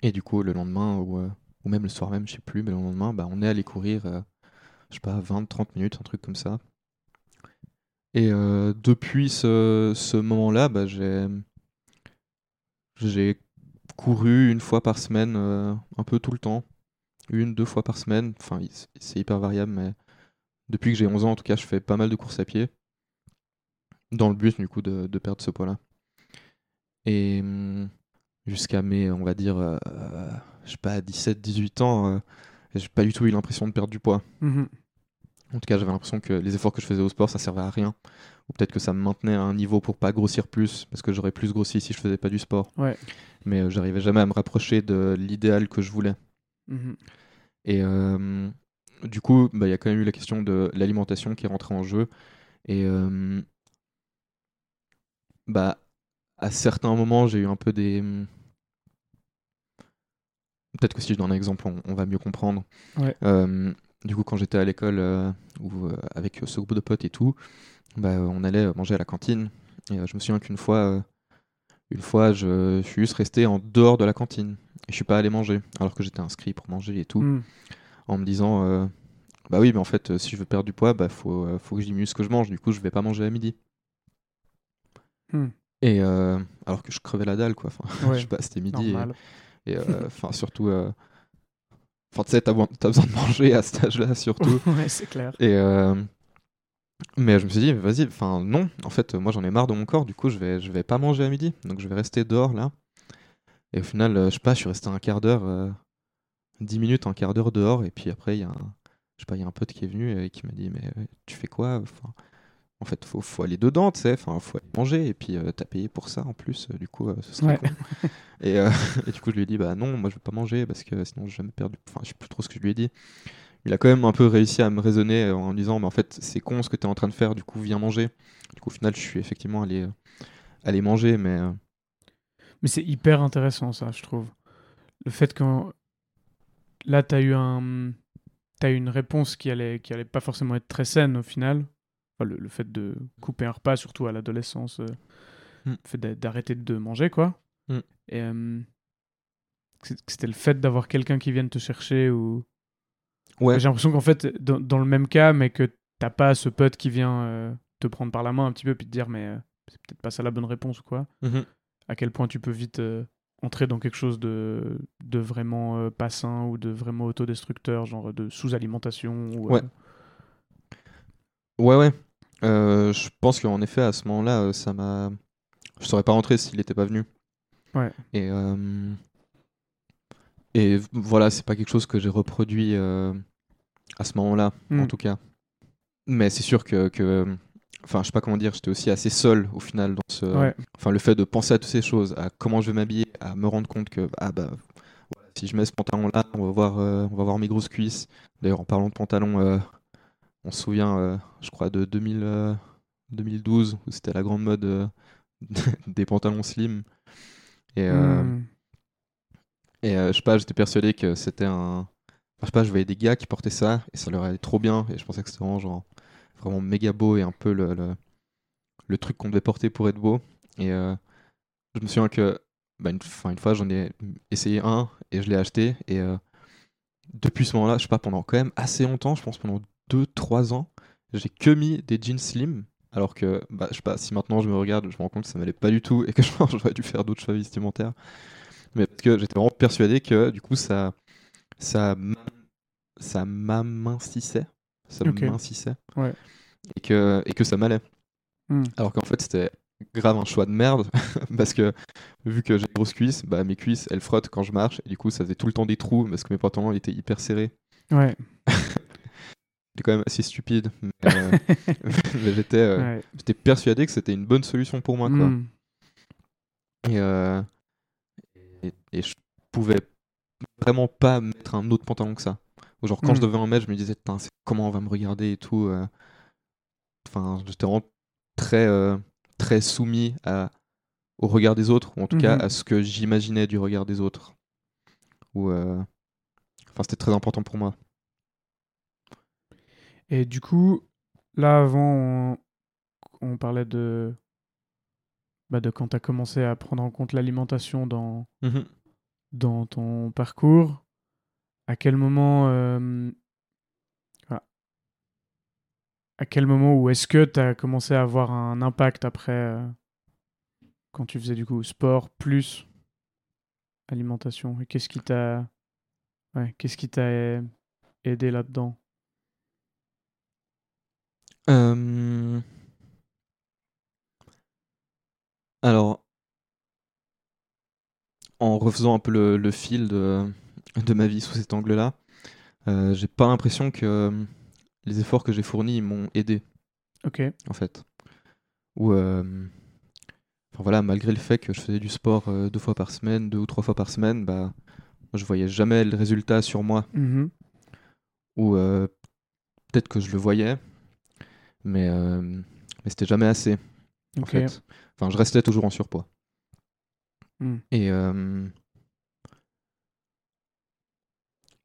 Et du coup, le lendemain, ou, euh, ou même le soir même, je sais plus, mais le lendemain, bah, on est allé courir, euh, je sais pas, 20-30 minutes, un truc comme ça. Et depuis ce, ce moment-là, bah, j'ai, j'ai couru une fois par semaine, un peu tout le temps. Une, deux fois par semaine. Enfin, c'est hyper variable, mais depuis que j'ai 11 ans, en tout cas, je fais pas mal de courses à pied. Dans le but, du coup, de, de perdre ce poids-là. Et hum, jusqu'à mes, on va dire, euh, je sais pas, 17, 18 ans, euh, j'ai pas du tout eu l'impression de perdre du poids. Mhm. En tout cas, j'avais l'impression que les efforts que je faisais au sport, ça servait à rien. Ou peut-être que ça me maintenait à un niveau pour pas grossir plus, parce que j'aurais plus grossi si je faisais pas du sport. Ouais. Mais euh, j'arrivais jamais à me rapprocher de l'idéal que je voulais. Mhm. Et euh, du coup, bah, il y a quand même eu la question de l'alimentation qui est rentrée en jeu. Et euh, bah, à certains moments, j'ai eu un peu des. Peut-être que si je donne un exemple, on, on va mieux comprendre. Ouais. Euh, du coup, quand j'étais à l'école euh, ou avec ce groupe de potes et tout, bah, on allait manger à la cantine. Et je me souviens qu'une fois, une fois, je, je suis juste resté en dehors de la cantine. Et je suis pas allé manger, alors que j'étais inscrit pour manger et tout Mhm. En me disant euh, bah oui mais en fait euh, si je veux perdre du poids bah faut, euh, faut que je diminue ce que je mange. Du coup je vais pas manger à midi. Hmm. et euh, alors que je crevais la dalle quoi. Enfin, Ouais, je sais pas c'était midi et- Normal. et enfin surtout enfin tu sais t'as, besoin- de manger à cet âge là surtout. Ouais, c'est clair. et mais je me suis dit vas-y enfin non. En fait moi j'en ai marre de mon corps. Du coup je vais je vais pas manger à midi. Donc je vais rester dehors là. Et au final je sais pas je suis resté un quart d'heure 10 minutes un quart d'heure dehors et puis après il y a un je sais pas il y a un pote qui est venu et qui m'a dit mais euh, tu fais quoi? Enfin en fait faut, faut aller dedans tu sais enfin faut aller manger et puis euh, t'as payé pour ça en plus euh, du coup euh, ce serait Ouais. con. et, et du coup je lui ai dit bah non moi je veux pas manger parce que sinon je vais me perdre du- enfin je sais plus trop ce que je lui ai dit il a quand même un peu réussi à me raisonner en me disant mais en fait c'est con ce que tu es en train de faire du coup viens manger du coup au final je suis effectivement allé aller manger mais Mais c'est hyper intéressant, ça, je trouve. Le fait que là, tu as eu un... Eu une réponse qui allait, qui allait pas forcément être très saine au final. Enfin, le, le fait de couper un repas, surtout à l'adolescence, euh, Mm. le fait d'a- d'arrêter de manger, quoi. Mm. Et euh, c'était le fait d'avoir quelqu'un qui vienne te chercher ou. ouais J'ai l'impression qu'en fait, dans, dans le même cas, mais que t'as pas ce pote qui vient euh, te prendre par la main un petit peu puis te dire, mais c'est peut-être pas ça la bonne réponse ou quoi Mhm. à quel point tu peux vite entrer dans quelque chose de, de vraiment euh, pas sain ou de vraiment autodestructeur, genre de sous-alimentation. Ou, euh, Ouais. Ouais, ouais. Euh, je pense qu'en effet, à ce moment-là, euh, ça m'a. Je serais pas rentré s'il était pas venu. Ouais. Et, et voilà, c'est pas quelque chose que j'ai reproduit à ce moment-là, Mm. en tout cas. Mais c'est sûr que, que- Enfin, je sais pas comment dire, j'étais aussi assez seul au final dans ce. Ouais. Enfin, le fait de penser à toutes ces choses, à comment je vais m'habiller, à me rendre compte que, ah bah, voilà, si je mets ce pantalon-là, on va voir, euh, on va voir mes grosses cuisses. D'ailleurs, en parlant de pantalon, euh, on se souvient, euh, je crois, de 2000, euh, 2012, où c'était la grande mode des pantalons slim. Et, euh, Mm. et je sais pas, j'étais persuadé que c'était un. Enfin, je sais pas, je voyais des gars qui portaient ça et ça leur allait trop bien. Et je pensais que c'était vraiment, genre, vraiment méga beau et un peu le, le, truc qu'on devait porter pour être beau. Et euh, je me souviens que bah, une, fois, j'en ai essayé un et je l'ai acheté. Et euh, depuis ce moment-là, je sais pas, pendant quand même assez longtemps, je pense pendant 2-3 ans, j'ai que mis des jeans slim. Alors que, bah, je sais pas, si maintenant je me regarde, je me rends compte que ça m'allait pas du tout et que je j'aurais dû faire d'autres choix vestimentaires. Mais parce que j'étais vraiment persuadé que du coup ça ça ça m'amincissait, ça Ok. m'amincissait. Ouais. Et que et que ça m'allait. Hmm. Alors qu'en fait c'était grave un choix de merde parce que vu que j'ai des grosses cuisses, bah mes cuisses elles frottent quand je marche et du coup ça faisait tout le temps des trous parce que mes pantalons étaient hyper serrés. Ouais. C'était quand même assez stupide, mais, euh, mais j'étais euh, ouais. j'étais persuadé que c'était une bonne solution pour moi quoi. Mm. Et, euh, et, et je pouvais vraiment pas mettre un autre pantalon que ça. Genre quand je Mm. devais en mettre, je me disais, Putain, comment on va me regarder et tout. euh. Enfin, j'étais vraiment très, euh, très soumis à au regard des autres, ou en tout cas Mhm. à ce que j'imaginais du regard des autres. Ou, euh, Enfin, c'était très important pour moi. Et du coup, là, avant, on, on parlait de, bah, de quand tu as commencé à prendre en compte l'alimentation dans, dans ton parcours. À quel moment. euh, à quel moment ou est-ce que tu as commencé à avoir un impact après euh, quand tu faisais du coup sport plus alimentation? Et qu'est-ce qui t'a qu'est-ce qui t'a aidé là-dedans? Alors, en refaisant un peu le, le fil de, de ma vie sous cet angle-là, euh, j'ai pas l'impression que euh, les efforts que j'ai fournis m'ont aidé, Ok. en fait. Ou, euh, enfin voilà, malgré le fait que je faisais du sport deux fois par semaine, deux ou trois fois par semaine, bah, je voyais jamais le résultat sur moi. Mhm. Ou peut-être que je le voyais, mais, euh, mais c'était jamais assez. en fait. Enfin, je restais toujours en surpoids. Hmm. Et, euh,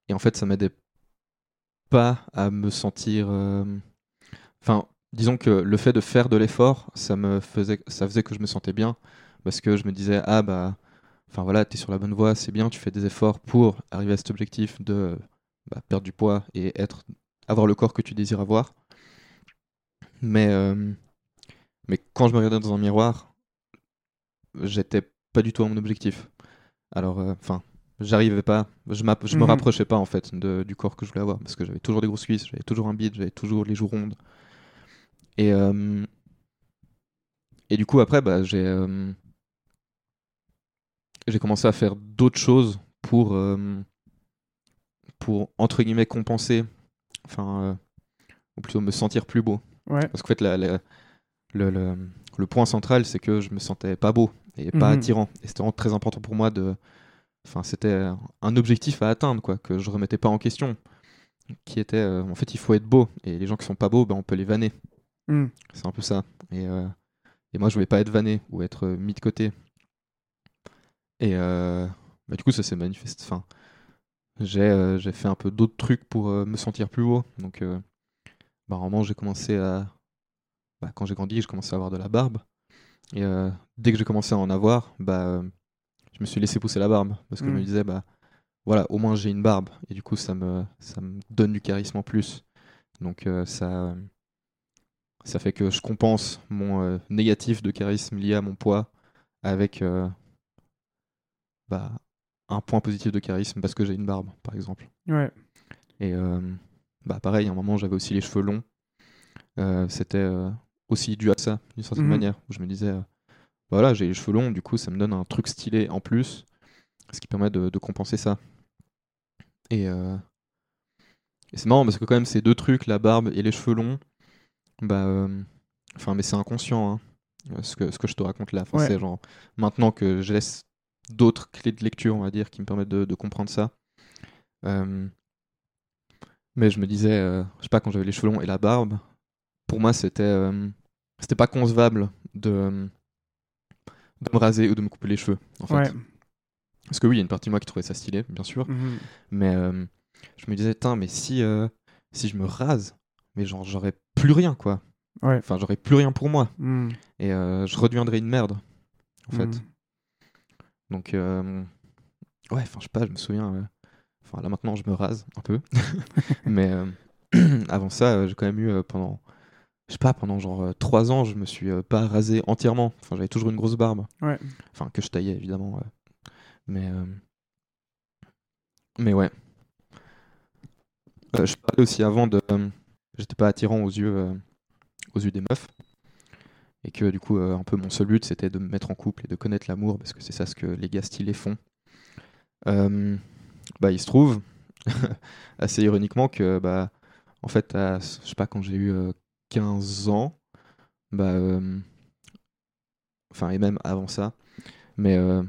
et en fait, ça m'aidait pas à me sentir. euh, Enfin, disons que le fait de faire de l'effort, ça me faisait, ça faisait que je me sentais bien parce que je me disais ah bah, enfin voilà, t'es sur la bonne voie, c'est bien, tu fais des efforts pour arriver à cet objectif de bah, perdre du poids et être, avoir le corps que tu désires avoir. Mais euh, mais quand je me regardais dans un miroir, j'étais pas du tout à mon objectif. Alors, euh, enfin, j'arrivais pas, je, je me Mhm. rapprochais pas en fait de- du corps que je voulais avoir parce que j'avais toujours des grosses cuisses, j'avais toujours un bide, j'avais toujours les joues rondes. Et, euh, et du coup, après, bah, j'ai euh, commencé à faire d'autres choses pour, euh, pour entre guillemets compenser, enfin, euh, ou plutôt me sentir plus beau. Ouais. Parce qu'en fait, la- la- le, le- le point central, c'est que je me sentais pas beau et pas Mhm. attirant. Et c'était vraiment très important pour moi de. Enfin, c'était un objectif à atteindre, quoi, que je remettais pas en question. Qui était, euh, en fait, il faut être beau. Et les gens qui sont pas beaux, ben, on peut les vanner. Hmm. C'est un peu ça. Et, euh, et moi, je voulais pas être vanné ou être euh, mis de côté. Et bah, du coup, ça s'est manifesté. Enfin, j'ai fait un peu d'autres trucs pour me sentir plus beau. Donc, bah, j'ai commencé à. bah, quand j'ai grandi, j'ai commencé à avoir de la barbe. Et dès que j'ai commencé à en avoir, bah, je me suis laissé pousser la barbe. Parce que je me Mm. disais, bah, voilà, au moins j'ai une barbe. Et du coup, ça me, ça me donne du charisme en plus. Donc, euh, ça, ça fait que je compense mon euh, négatif de charisme lié à mon poids avec euh, bah, un point positif de charisme parce que j'ai une barbe, par exemple. Ouais. Et bah, pareil, à un moment, j'avais aussi les cheveux longs. C'était aussi dû à ça, d'une certaine Mhm. manière, où je me disais, voilà, j'ai les cheveux longs, du coup, ça me donne un truc stylé en plus, ce qui permet de, de compenser ça. Et, euh, et c'est marrant parce que quand même, ces deux trucs, la barbe et les cheveux longs, bah, euh, enfin, mais c'est inconscient, hein, ce, que, ce que je te raconte là. Enfin, Ouais. C'est genre, maintenant que je laisse d'autres clés de lecture, on va dire, qui me permettent de, de comprendre ça. Euh, mais je me disais, je sais pas, quand j'avais les cheveux longs et la barbe, pour moi, c'était c'était pas concevable de, de me raser ou de me couper les cheveux. En fait. Ouais. Parce que oui, il y a une partie de moi qui trouvait ça stylé, bien sûr. Mhm. Mais euh, je me disais, Tain, mais si, euh, si je me rase, mais genre, j'aurais plus rien, quoi. Ouais. Enfin, j'aurais plus rien pour moi. Hmm. Et euh, je redeviendrais une merde, en fait. Hmm. Donc, ouais, enfin, je sais pas, je me souviens. Enfin, là maintenant, je me rase un peu. Mais avant ça, j'ai quand même eu pendant. Je sais pas, pendant genre euh, trois ans, je me suis euh, pas rasé entièrement. Enfin, j'avais toujours une grosse barbe. Ouais. Enfin, que je taillais, évidemment. ouais. Mais. euh, Mais ouais. Euh, je parlais aussi avant de. euh, J'étais pas attirant aux yeux, euh, aux yeux des meufs. Et que du coup, euh, un peu mon seul but, c'était de me mettre en couple et de connaître l'amour, parce que c'est ça ce que les gars stylés font. Euh, bah, il se trouve, assez ironiquement, que, bah, en fait, à, je sais pas, quand j'ai eu euh, 15 ans, bah, euh, et même avant ça, mais, euh,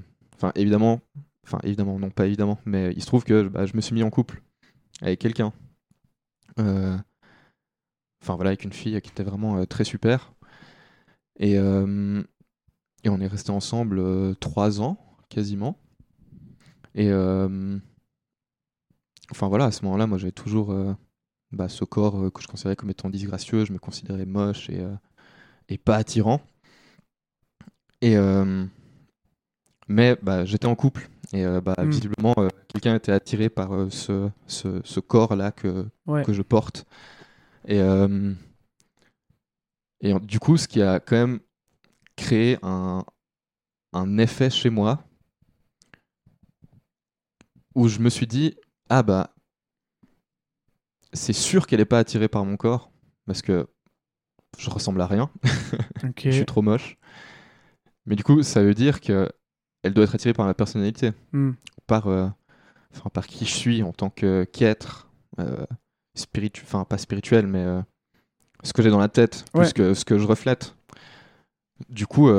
évidemment, enfin, évidemment, non, pas évidemment, mais il se trouve que bah, je me suis mis en couple avec quelqu'un. Euh, Enfin, voilà, avec une fille qui était vraiment très super. Et, et on est resté ensemble euh, trois ans, quasiment. Et enfin voilà, à ce moment-là, moi j'avais toujours bah, ce corps euh, que je considérais comme étant disgracieux, je me considérais moche et, euh, et pas attirant. Et euh, mais bah, j'étais en couple et bah, Mm. visiblement quelqu'un était attiré par ce, ce, ce corps-là que, Ouais. que je porte. Et, et du coup, ce qui a quand même créé un, un effet chez moi où je me suis dit ah bah c'est sûr qu'elle n'est pas attirée par mon corps parce que je ressemble à rien, je suis trop moche. Mais du coup, ça veut dire que elle doit être attirée par ma personnalité, Hmm. par euh, enfin par qui je suis en tant que qu'être euh, spiritu- enfin pas spirituel mais euh, ce que j'ai dans la tête Ouais. plus que ce que je reflète. Du coup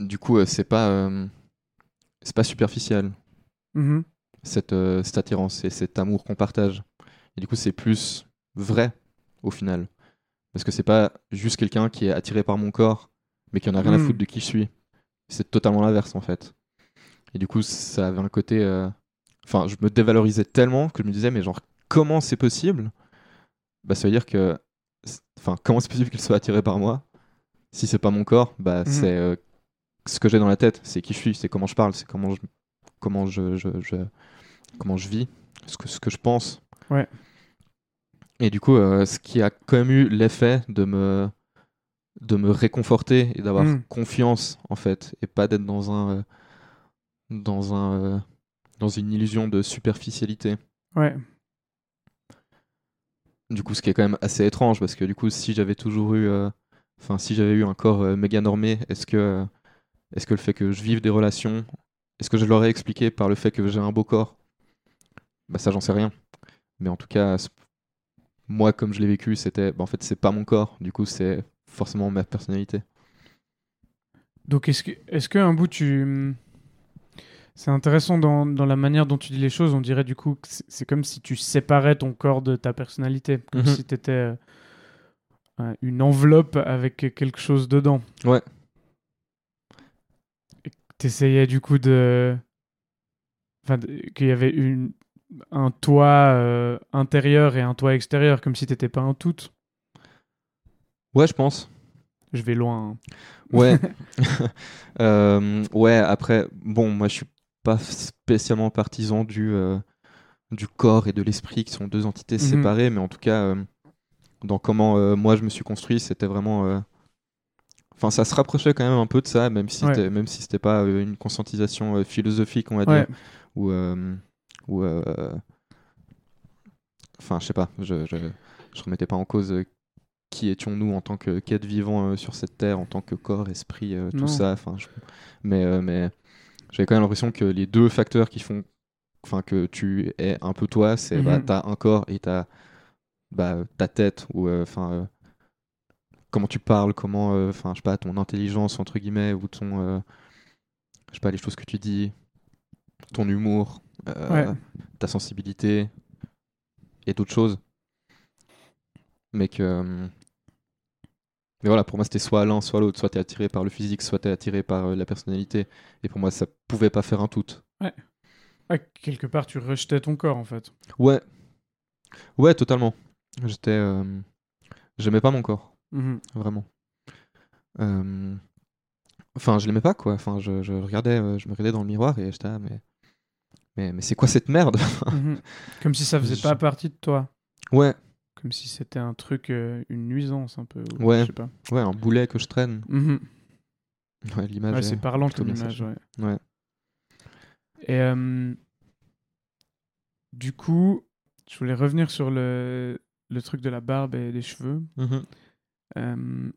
du coup c'est pas c'est pas superficiel Mhm. Cette, euh, cette attirance et cet amour qu'on partage. Et du coup, c'est plus vrai au final. Parce que c'est pas juste quelqu'un qui est attiré par mon corps, mais qui en a rien à Mm. foutre de qui je suis. C'est totalement l'inverse en fait. Et du coup, ça avait un côté. euh, Enfin, je me dévalorisais tellement que je me disais, mais genre, comment c'est possible? Bah, ça veut dire que. Enfin, comment c'est possible qu'il soit attiré par moi? Si c'est pas mon corps, bah, Mhm. c'est euh, ce que j'ai dans la tête, c'est qui je suis, c'est comment je parle, c'est comment je, comment je, je, je- comment je vis, ce que, ce que je pense. Ouais. Et du coup, euh, ce qui a quand même eu l'effet de me, de me réconforter et d'avoir Mm. confiance, en fait, et pas d'être dans un, euh, dans un, euh, dans une illusion de superficialité. Ouais. Du coup, ce qui est quand même assez étrange, parce que du coup, si j'avais toujours eu, enfin, si j'avais eu un corps méga normé, est-ce que, est-ce que le fait que je vive des relations, est-ce que je leur ai expliqué par le fait que j'ai un beau corps? Bah ça, j'en sais rien. Mais en tout cas, moi, comme je l'ai vécu, c'était, bah, en fait, c'est pas mon corps. Du coup, c'est forcément ma personnalité. Donc, est-ce que, est-ce que un bout tu. C'est intéressant dans, dans la manière dont tu dis les choses. On dirait du coup que c'est comme si tu séparais ton corps de ta personnalité. Comme Mhm. si tu étais une enveloppe avec quelque chose dedans. Ouais. Tu essayais du coup de. Enfin, qu'il y avait une, un toit euh, intérieur et un toit extérieur, comme si t'étais pas un tout. Ouais, je pense. Je vais loin. hein. Ouais. Euh, ouais, après, bon, moi je suis pas spécialement partisan du, euh, du corps et de l'esprit qui sont deux entités Mhm. séparées, mais en tout cas, dans comment moi je me suis construit, c'était vraiment. Enfin, ça se rapprochait quand même un peu de ça, même si Ouais. même si c'était pas une conscientisation philosophique, on va Ouais. dire, ou ou euh, enfin, je sais pas, je, je je remettais pas en cause euh, qui étions-nous en tant que qu'être vivant euh, sur cette terre, en tant que corps, esprit, tout Non. ça. Enfin, je- mais mais j'avais quand même l'impression que les deux facteurs qui font, enfin que tu es un peu toi, c'est bah, Mhm. t'as un corps et t'as bah, ta tête ou enfin comment tu parles, comment euh, enfin je sais pas ton intelligence entre guillemets ou ton euh, je sais pas les choses que tu dis, ton humour, euh, Ouais. ta sensibilité et d'autres choses. Mais que. euh, Mais voilà, pour moi, c'était soit l'un, soit l'autre. Soit t'es attiré par le physique, soit t'es attiré par euh, la personnalité. Et pour moi, ça pouvait pas faire un tout. Ouais, quelque part, tu rejetais ton corps en fait. Ouais. Ouais, totalement. J'étais. euh, J'aimais pas mon corps, Mhm. vraiment. Euh, Enfin, je l'aimais pas, quoi. Enfin, je, je regardais, je me regardais dans le miroir et j'étais, ah, mais. Mais, mais c'est quoi cette merde Mhm. Comme si ça faisait Je- pas partie de toi. Ouais, Comme si c'était un truc, euh, une nuisance un peu. ou Ouais. Je sais pas. ouais, un boulet que je traîne. Mhm. Ouais, l'image. Ouais, est c'est parlant comme image, ouais. Ouais. Et euh, du coup, je voulais revenir sur le, le truc de la barbe et des cheveux. Mhm. euh,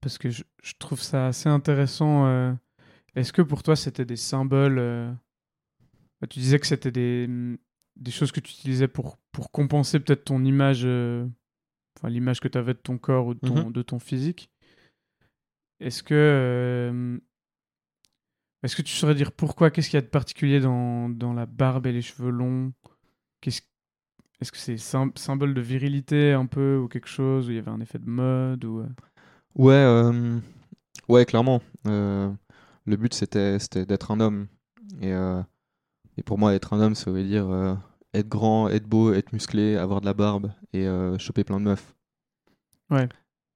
parce que je, je trouve ça assez intéressant. Est-ce que pour toi, c'était des symboles bah, Tu disais que c'était des, des choses que tu utilisais pour, pour compenser peut-être ton image, euh, enfin l'image que tu avais de ton corps ou de ton, Mhm. de ton physique. Est-ce que, euh, est-ce que tu saurais dire pourquoi? Qu'est-ce qu'il y a de particulier dans, dans la barbe et les cheveux longs? Qu'est-ce est-ce que c'est sym- symbole de virilité un peu ou quelque chose où il y avait un effet de mode ou euh, Ouais, euh, Ouais, clairement. Euh, le but, c'était c'était d'être un homme. Et, euh, et pour moi, être un homme, ça veut dire euh, être grand, être beau, être musclé, avoir de la barbe et euh, choper plein de meufs. Ouais.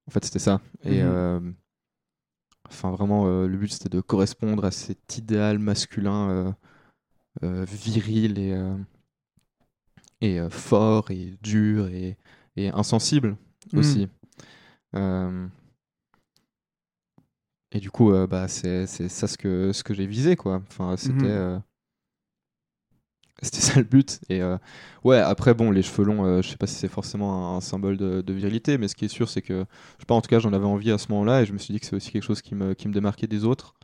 En fait, c'était ça. Et Mhm. euh, enfin, vraiment, le but, c'était de correspondre à cet idéal masculin viril et, et euh, fort et dur et, et insensible Mhm. aussi. Euh, et du coup, euh, bah, c'est c'est ça ce que, ce que j'ai visé, quoi. Enfin, c'était Mhm. C'était ça le but. Et euh, ouais, après, bon, les cheveux longs, euh, je sais pas si c'est forcément un, un symbole de, de virilité, mais ce qui est sûr, c'est que, je sais pas, en tout cas, j'en avais envie à ce moment-là, et je me suis dit que c'est aussi quelque chose qui me, qui me démarquait des autres,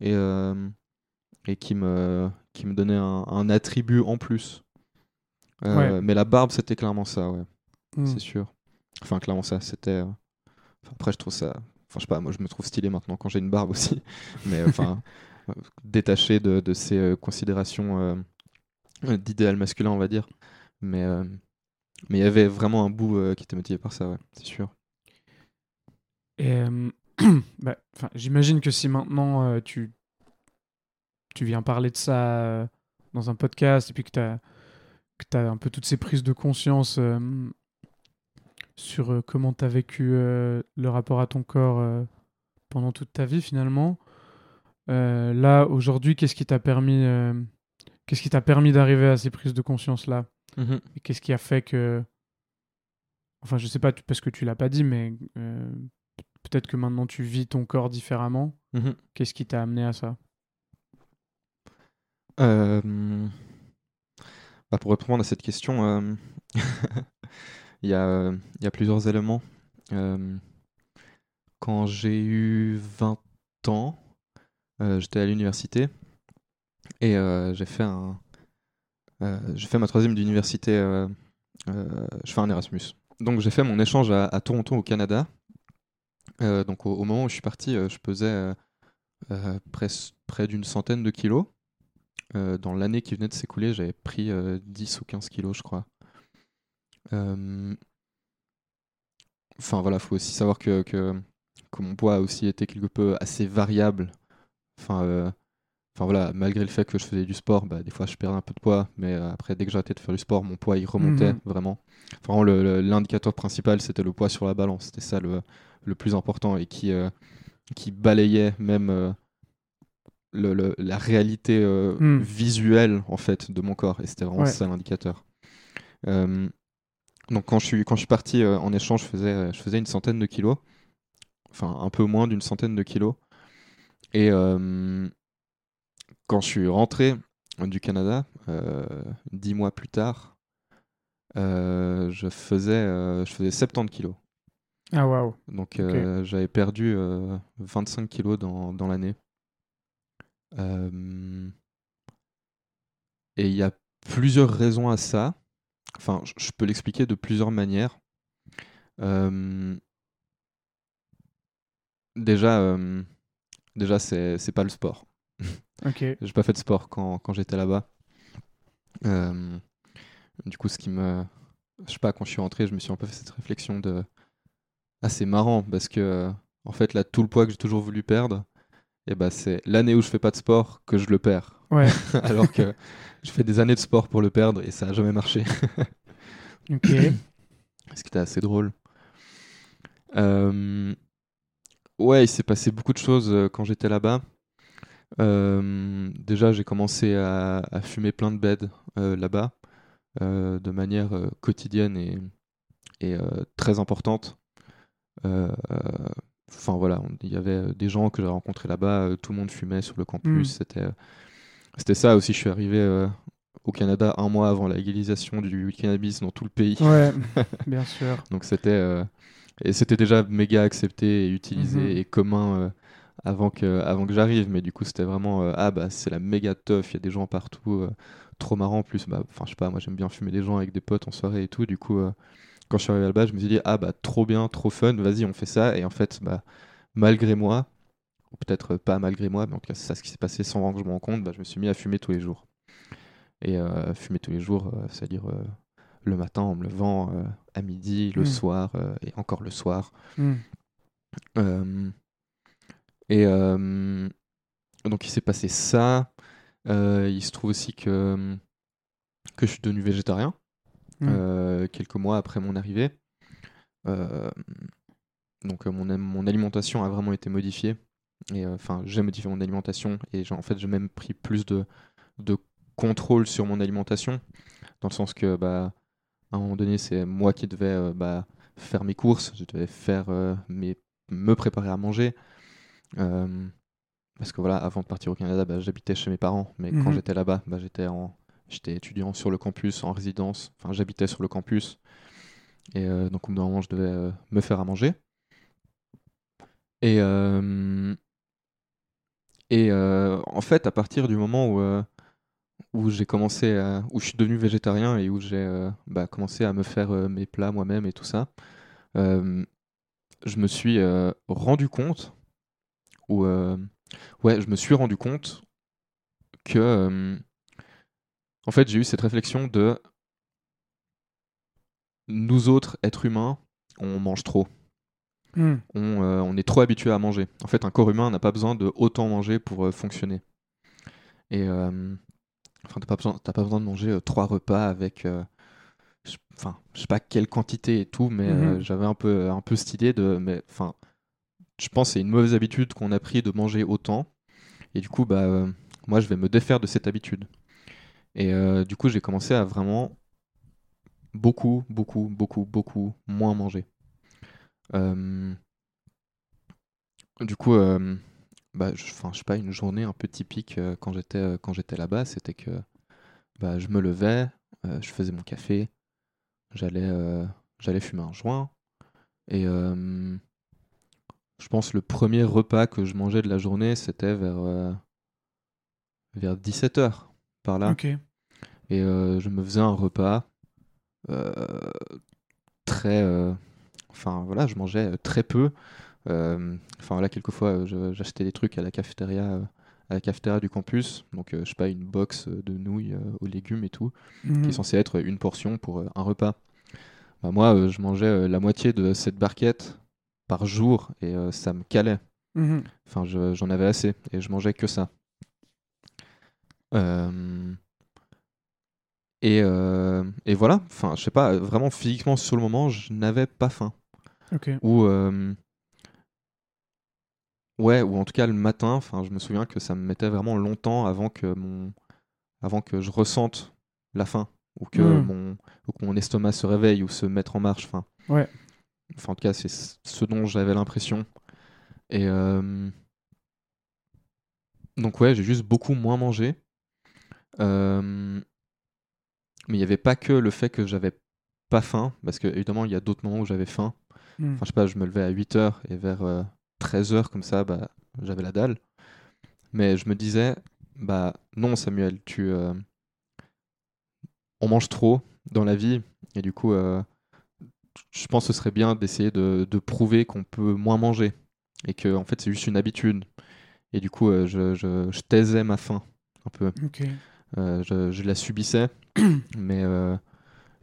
et, euh, et qui, me, qui me donnait un, un attribut en plus. Euh, Ouais. Mais la barbe, c'était clairement ça, ouais Mm. c'est sûr. Enfin, clairement, ça, c'était. enfin, après, je trouve ça. Enfin, je sais pas, moi, je me trouve stylé maintenant quand j'ai une barbe aussi. Mais enfin, détaché de, de ces considérations d'idéal masculin, on va dire. Mais euh, mais il y avait vraiment un bout euh, qui était motivé par ça, c'est sûr. Bah, j'imagine que si maintenant euh, tu, tu viens parler de ça dans un podcast et puis que tu as, un peu toutes ces prises de conscience sur comment tu as vécu le rapport à ton corps pendant toute ta vie finalement, là aujourd'hui, qu'est-ce qui t'a permis, qu'est-ce qui t'a permis d'arriver à ces prises de conscience là Et qu'est-ce qui a fait que. Enfin, je sais pas parce que tu l'as pas dit, mais euh, peut-être que maintenant tu vis ton corps différemment. Mhm. Qu'est-ce qui t'a amené à ça? Euh, bah, pour répondre à cette question, euh, il y, a, il y a plusieurs éléments. Quand j'ai eu 20 ans, j'étais à l'université et euh, j'ai fait un, euh, j'ai fait ma troisième d'université. euh, je fais un Erasmus. Donc j'ai fait mon échange à, Toronto au Canada. Donc au, moment où je suis parti, je pesais près d'une centaine de kilos. Dans l'année qui venait de s'écouler, j'avais pris euh, 10 ou 15 kilos, je crois. Enfin voilà, faut aussi savoir que, que, que mon poids a aussi été quelque peu assez variable. Enfin, enfin voilà, malgré le fait que je faisais du sport, bah, des fois je perdais un peu de poids, mais euh, après dès que j'arrêtais de faire du sport, mon poids il remontait Mhm. vraiment. Le- l'indicateur principal c'était le poids sur la balance, c'était ça le, le plus important et qui, euh, qui balayait même euh, le- le- la réalité euh, Mm. visuelle en fait de mon corps et c'était vraiment Ouais. ça l'indicateur. Donc quand je suis, quand je suis parti en échange, je faisais, je faisais une centaine de kilos, enfin un peu moins d'une centaine de kilos. Et euh, quand je suis rentré du Canada, euh, dix mois plus tard, euh, je, faisais, euh, je faisais 70 kilos. Ah waouh Donc j'avais perdu euh, 25 kilos dans, dans l'année. Et il y a plusieurs raisons à ça. Enfin, je- peux l'expliquer de plusieurs manières. Euh, déjà, euh, déjà c'est pas le sport. Ok. J'ai pas fait de sport quand, quand j'étais là-bas. Euh, du coup, ce qui me. Je sais pas, quand je suis rentré, je me suis un peu fait cette réflexion de. Ah, c'est marrant parce que, en fait, là, tout le poids que j'ai toujours voulu perdre, et bah, c'est l'année où je fais pas de sport que je le perds. Ouais. Alors que je fais des années de sport pour le perdre et ça a jamais marché. Ok. Ce qui était assez drôle. Euh, Ouais, il s'est passé beaucoup de choses euh, quand j'étais là-bas. Euh, déjà, j'ai commencé à, à fumer plein de beds euh, là-bas, euh, de manière quotidienne et, et, très importante. Enfin voilà, on- il y avait des gens que j'ai rencontrés là-bas, tout le monde fumait sur le campus. Mm. C'était, c'était ça aussi. Je suis arrivé au Canada un mois avant la légalisation du cannabis dans tout le pays. Ouais, bien sûr. Donc c'était euh, et c'était déjà méga accepté et utilisé Mhm. et commun avant que avant que j'arrive. Mais du coup c'était vraiment euh, ah bah c'est la méga teuf. Il y a des gens partout, euh, trop marrant en plus. Bah enfin je sais pas, moi j'aime bien fumer des gens avec des potes en soirée et tout. Du coup euh, quand je suis arrivé là-bas, je me suis dit ah bah trop bien, trop fun. Vas-y on fait ça. Et en fait bah malgré moi ou peut-être pas malgré moi, mais en tout cas c'est ça ce qui s'est passé sans vraiment que je me rende compte. Bah, je me suis mis à fumer tous les jours. Et fumer tous les jours, c'est-à-dire le matin en me levant, à midi, le Mm. soir et encore le soir. Hmm. Et euh, donc il s'est passé ça. Euh, il se trouve aussi que, que je suis devenu végétarien Mm. euh, quelques mois après mon arrivée. Donc mon, mon alimentation a vraiment été modifiée. Et euh, enfin, j'ai modifié mon alimentation et j'ai- en fait j'ai même pris plus de, de contrôle sur mon alimentation, dans le sens que bah, à un moment donné c'est moi qui devais bah, faire mes courses, je devais faire mes, me préparer à manger. Euh, parce que voilà, avant de partir au Canada, bah, j'habitais chez mes parents, mais quand Mhm. j'étais là-bas, bah, j'étais en, j'étais étudiant sur le campus, en résidence. Enfin, j'habitais sur le campus, et euh, donc au bout d'un moment, je devais euh, me faire à manger. Et euh, et en fait, à partir du moment où où j'ai commencé à, où je suis devenu végétarien et où j'ai bah, commencé à me faire mes plats moi-même et tout ça, je me suis rendu compte ou euh, ouais, je me suis rendu compte que euh, en fait, j'ai eu cette réflexion de nous autres êtres humains, on mange trop. Mm. On, euh, on est trop habitué à manger. En fait, un corps humain n'a pas besoin de autant manger pour euh, fonctionner. Et euh, enfin, t'as pas besoin, t'as pas besoin de manger trois repas avec, je- enfin, je sais pas quelle quantité et tout, mais Mhm. j'avais un peu, un peu cette idée de, mais enfin, je pense que c'est une mauvaise habitude qu'on a pris de manger autant. Et du coup, bah, euh, moi, je vais me défaire de cette habitude. Et euh, du coup, j'ai commencé à vraiment beaucoup, beaucoup, beaucoup, beaucoup moins manger. Euh, du coup, bah, je, je sais pas, une journée un peu typique quand j'étais là-bas, c'était que bah, je me levais, je faisais mon café, j'allais j'allais fumer un joint, et je pense le premier repas que je mangeais de la journée, c'était vers euh, vers 17h par là. Et euh, je me faisais un repas euh, très. Enfin voilà, je mangeais très peu. Enfin voilà, quelquefois j'achetais des trucs à la cafétéria, à la cafétéria du campus. Donc euh, je sais pas, une box de nouilles euh, aux légumes et tout, qui Mhm. est censé être une portion pour euh, un repas. Bah, moi, je mangeais la moitié de cette barquette par jour et euh, ça me calait. Mhm. Enfin, je- j'en avais assez et je mangeais que ça. Euh, Et, euh, et voilà, enfin, je sais pas, vraiment physiquement sur le moment, je n'avais pas faim. Ou ouais, ou en tout cas le matin, enfin, je me souviens que ça me mettait vraiment longtemps avant que mon, avant que je ressente la faim ou que Mm. mon, ou que mon estomac se réveille ou se mette en marche. Enfin, Ouais. Enfin, en tout cas, c'est ce dont j'avais l'impression. Et euh, donc ouais, j'ai juste beaucoup moins mangé. Euh, mais il n'y avait pas que le fait que j'avais pas faim, parce que évidemment il y a d'autres moments où j'avais faim. Mm. Enfin, je sais pas, je me levais à 8h et vers 13h comme ça, bah, j'avais la dalle. Mais je me disais, bah non Samuel, tu, euh, on mange trop dans la vie et du coup, euh, je pense que ce serait bien d'essayer de, de prouver qu'on peut moins manger et que en fait c'est juste une habitude. Et du coup, euh, je, je, je taisais ma faim un peu. Euh, je, je la subissais, mais, euh,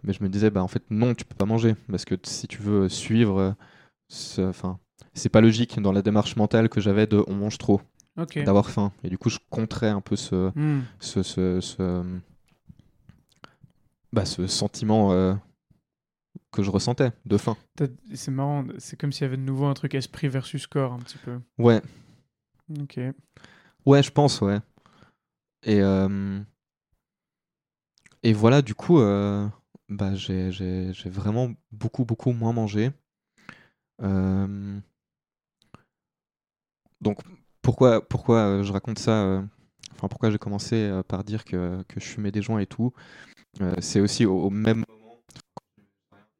mais je me disais, bah en fait, non, tu peux pas manger, parce que si tu veux suivre, ce- enfin, c'est pas logique dans la démarche mentale que j'avais de on mange trop, d'avoir faim. Et du coup, je contrais un peu ce, Mm. ce, ce, ce, bah, ce sentiment que je ressentais de faim. C'est marrant, c'est comme s'il y avait de nouveau un truc esprit versus corps un petit peu. Ouais, Ok. ouais, je pense, ouais. Et, euh, et voilà, du coup, euh, bah, j'ai vraiment beaucoup, beaucoup moins mangé. Euh, Donc, pourquoi, pourquoi je raconte ça Enfin, pourquoi j'ai commencé par dire que, que je fumais des joints et tout C'est aussi au, au même moment,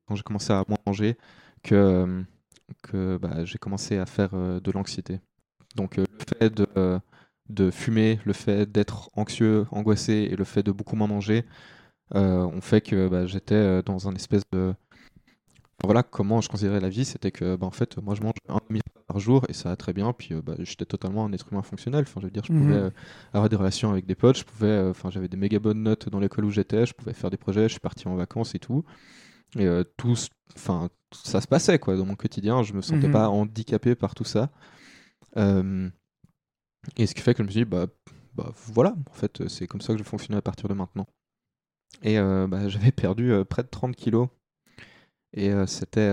quand j'ai commencé à moins manger, que, que bah, j'ai commencé à faire euh, de l'anxiété. Donc, euh, le fait de, euh, de fumer, le fait d'être anxieux, angoissé et le fait de beaucoup moins manger euh, ont fait que bah, j'étais dans un espèce de. Voilà comment je considérais la vie, c'était que bah, en fait, moi je mange un demi par jour et ça va très bien, puis bah, j'étais totalement un être humain fonctionnel. Enfin, je veux dire, je Mhm. pouvais avoir des relations avec des potes, je pouvais, enfin, j'avais des méga bonnes notes dans l'école où j'étais, je pouvais faire des projets, je suis parti en vacances et tout. Et euh, tout, enfin, ça se passait quoi dans mon quotidien, je me sentais Mhm. pas handicapé par tout ça. Euh, et ce qui fait que je me suis dit, bah, bah voilà, en fait, c'est comme ça que je vais fonctionner à partir de maintenant. Et euh, bah, j'avais perdu près de 30 kilos. Et c'était.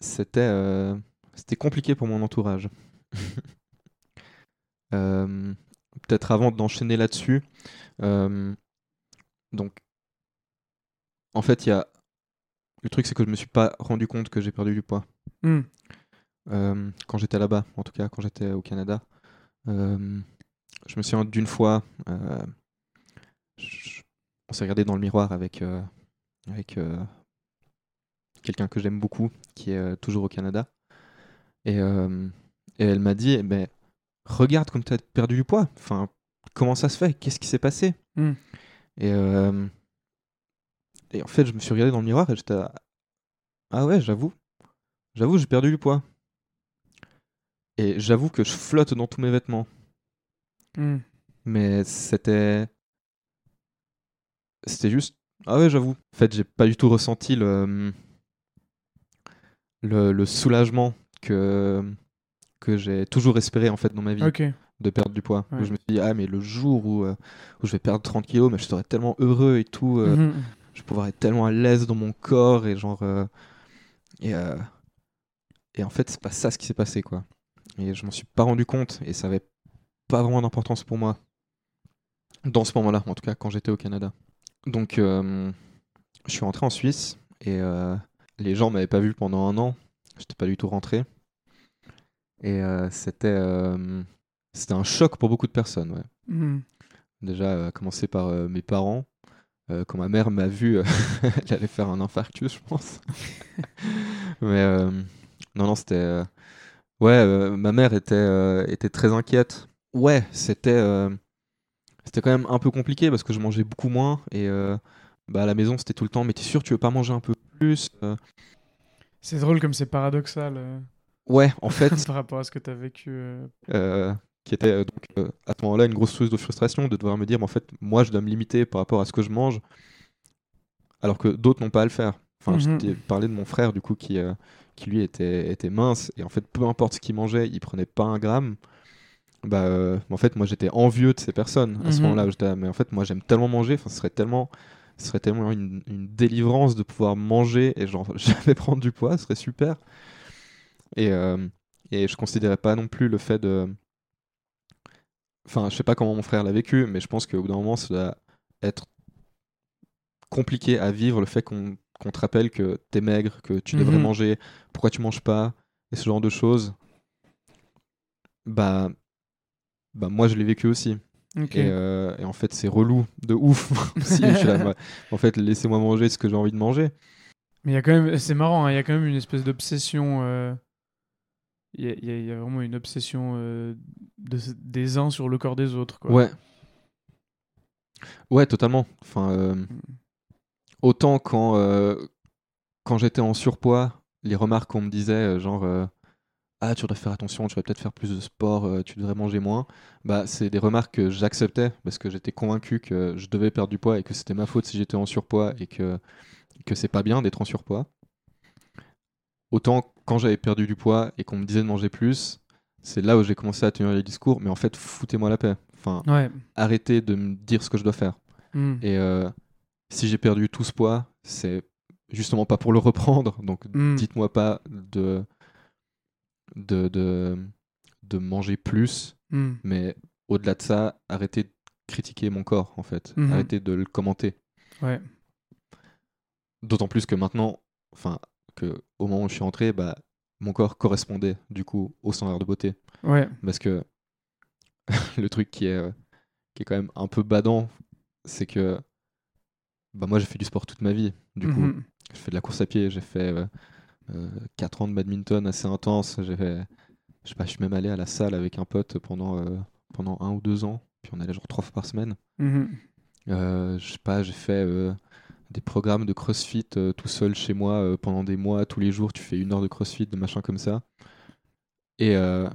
c'était. c'était compliqué pour mon entourage. Peut-être avant d'enchaîner là-dessus. donc, en fait, il y a. Le truc, c'est que je me suis pas rendu compte que j'ai perdu du poids. Hmm. Euh, quand j'étais là-bas, en tout cas quand j'étais au Canada. Euh, je me souviens d'une fois, euh, je- on s'est regardé dans le miroir avec, avec quelqu'un que j'aime beaucoup, qui est toujours au Canada. Et, et elle m'a dit, eh ben, regarde comme tu as perdu du poids. Enfin, comment ça se fait? Qu'est-ce qui s'est passé? Hmm. et, et en fait, je me suis regardé dans le miroir et j'étais, là, ah ouais, j'avoue, j'avoue, j'ai perdu du poids. Et j'avoue que je flotte dans tous mes vêtements. Hmm. Mais c'était. C'était juste. Ah ouais, j'avoue. En fait, j'ai pas du tout ressenti le. Le, le soulagement que. que j'ai toujours espéré en fait dans ma vie de perdre du poids. Où je me suis dit, ah, mais le jour où, euh, où je vais perdre 30 kilos, mais je serai tellement heureux et tout. euh, Mhm. Je vais pouvoir être tellement à l'aise dans mon corps et genre. euh, et, euh, et en fait, c'est pas ça ce qui s'est passé quoi. Et je m'en suis pas rendu compte et ça avait pas vraiment d'importance pour moi. Dans ce moment-là, en tout cas quand j'étais au Canada. Donc, euh, je suis rentré en Suisse et les gens m'avaient pas vu pendant un an. J'étais pas du tout rentré. Et c'était. c'était un choc pour beaucoup de personnes, ouais. Mhm. Déjà, à commencer par mes parents. Euh, quand ma mère m'a vu, euh, elle allait faire un infarctus, je pense. Mais euh, non, non, c'était. Ouais, ma mère était, était très inquiète. Ouais, c'était. C'était quand même un peu compliqué parce que je mangeais beaucoup moins. Et bah, à la maison, c'était tout le temps. Mais t'es sûr, tu veux pas manger un peu plus C'est drôle comme c'est paradoxal Ouais, en fait. par rapport à ce que tu as vécu. euh. euh, qui était euh, donc euh, à ce moment-là une grosse source de frustration de devoir me dire mais en fait moi je dois me limiter par rapport à ce que je mange alors que d'autres n'ont pas à le faire enfin Mhm. je t'ai parlé de mon frère du coup qui, euh, qui lui était, était mince et en fait peu importe ce qu'il mangeait il prenait pas un gramme bah en fait moi j'étais envieux de ces personnes à ce Mhm. moment-là j'étais là, mais en fait moi j'aime tellement manger enfin ce serait tellement ce serait tellement une, une délivrance de pouvoir manger et genre jamais prendre du poids ce serait super et euh, et je considérais pas non plus le fait de Enfin, je sais pas comment mon frère l'a vécu, mais je pense qu'au bout d'un moment, ça doit être compliqué à vivre le fait qu'on te rappelle que t'es maigre, que tu devrais Mhm. manger, pourquoi tu manges pas, et ce genre de choses. Bah, bah moi, je l'ai vécu aussi. Et, euh, et en fait, c'est relou de ouf. là, en fait, laissez-moi manger ce que j'ai envie de manger. Mais il y a quand même, c'est marrant, hein, il y a quand même une espèce d'obsession. euh, Il y, a- y y vraiment une obsession euh, de, des uns sur le corps des autres. Quoi. Ouais. Ouais, totalement. Enfin, euh, autant quand, euh, quand j'étais en surpoids, les remarques qu'on me disait, genre Ah, tu devrais faire attention, tu devrais peut-être faire plus de sport, tu devrais manger moins, bah, c'est des remarques que j'acceptais parce que j'étais convaincu que je devais perdre du poids et que c'était ma faute si j'étais en surpoids et que, que c'est pas bien d'être en surpoids. Autant quand j'avais perdu du poids et qu'on me disait de manger plus, c'est là où j'ai commencé à tenir les discours, mais en fait, foutez-moi la paix. Enfin, Ouais. arrêtez de me dire ce que je dois faire. Hmm. Et euh, si j'ai perdu tout ce poids, c'est justement pas pour le reprendre. Donc Mm. dites-moi pas de, de, de, de manger plus, Hmm. mais au-delà de ça, arrêtez de critiquer mon corps en fait. Mhm. Arrêtez de le commenter. Ouais. D'autant plus que maintenant, enfin, que au moment où je suis rentré, bah, mon corps correspondait du coup au standard de beauté. Ouais. Parce que le truc qui est, euh, qui est quand même un peu badant, c'est que bah, moi j'ai fait du sport toute ma vie. Du coup, Mhm. j'ai fait de la course à pied, j'ai fait 4 ans de badminton assez intense. J'ai fait, je sais pas, je suis même allé à la salle avec un pote pendant, euh, pendant un ou deux ans. Puis on allait genre trois fois par semaine. Mhm. Euh, je sais pas, j'ai fait euh, des programmes de crossfit euh, tout seul chez moi euh, pendant des mois, tous les jours, tu fais une heure de crossfit, de machin comme ça. Et euh,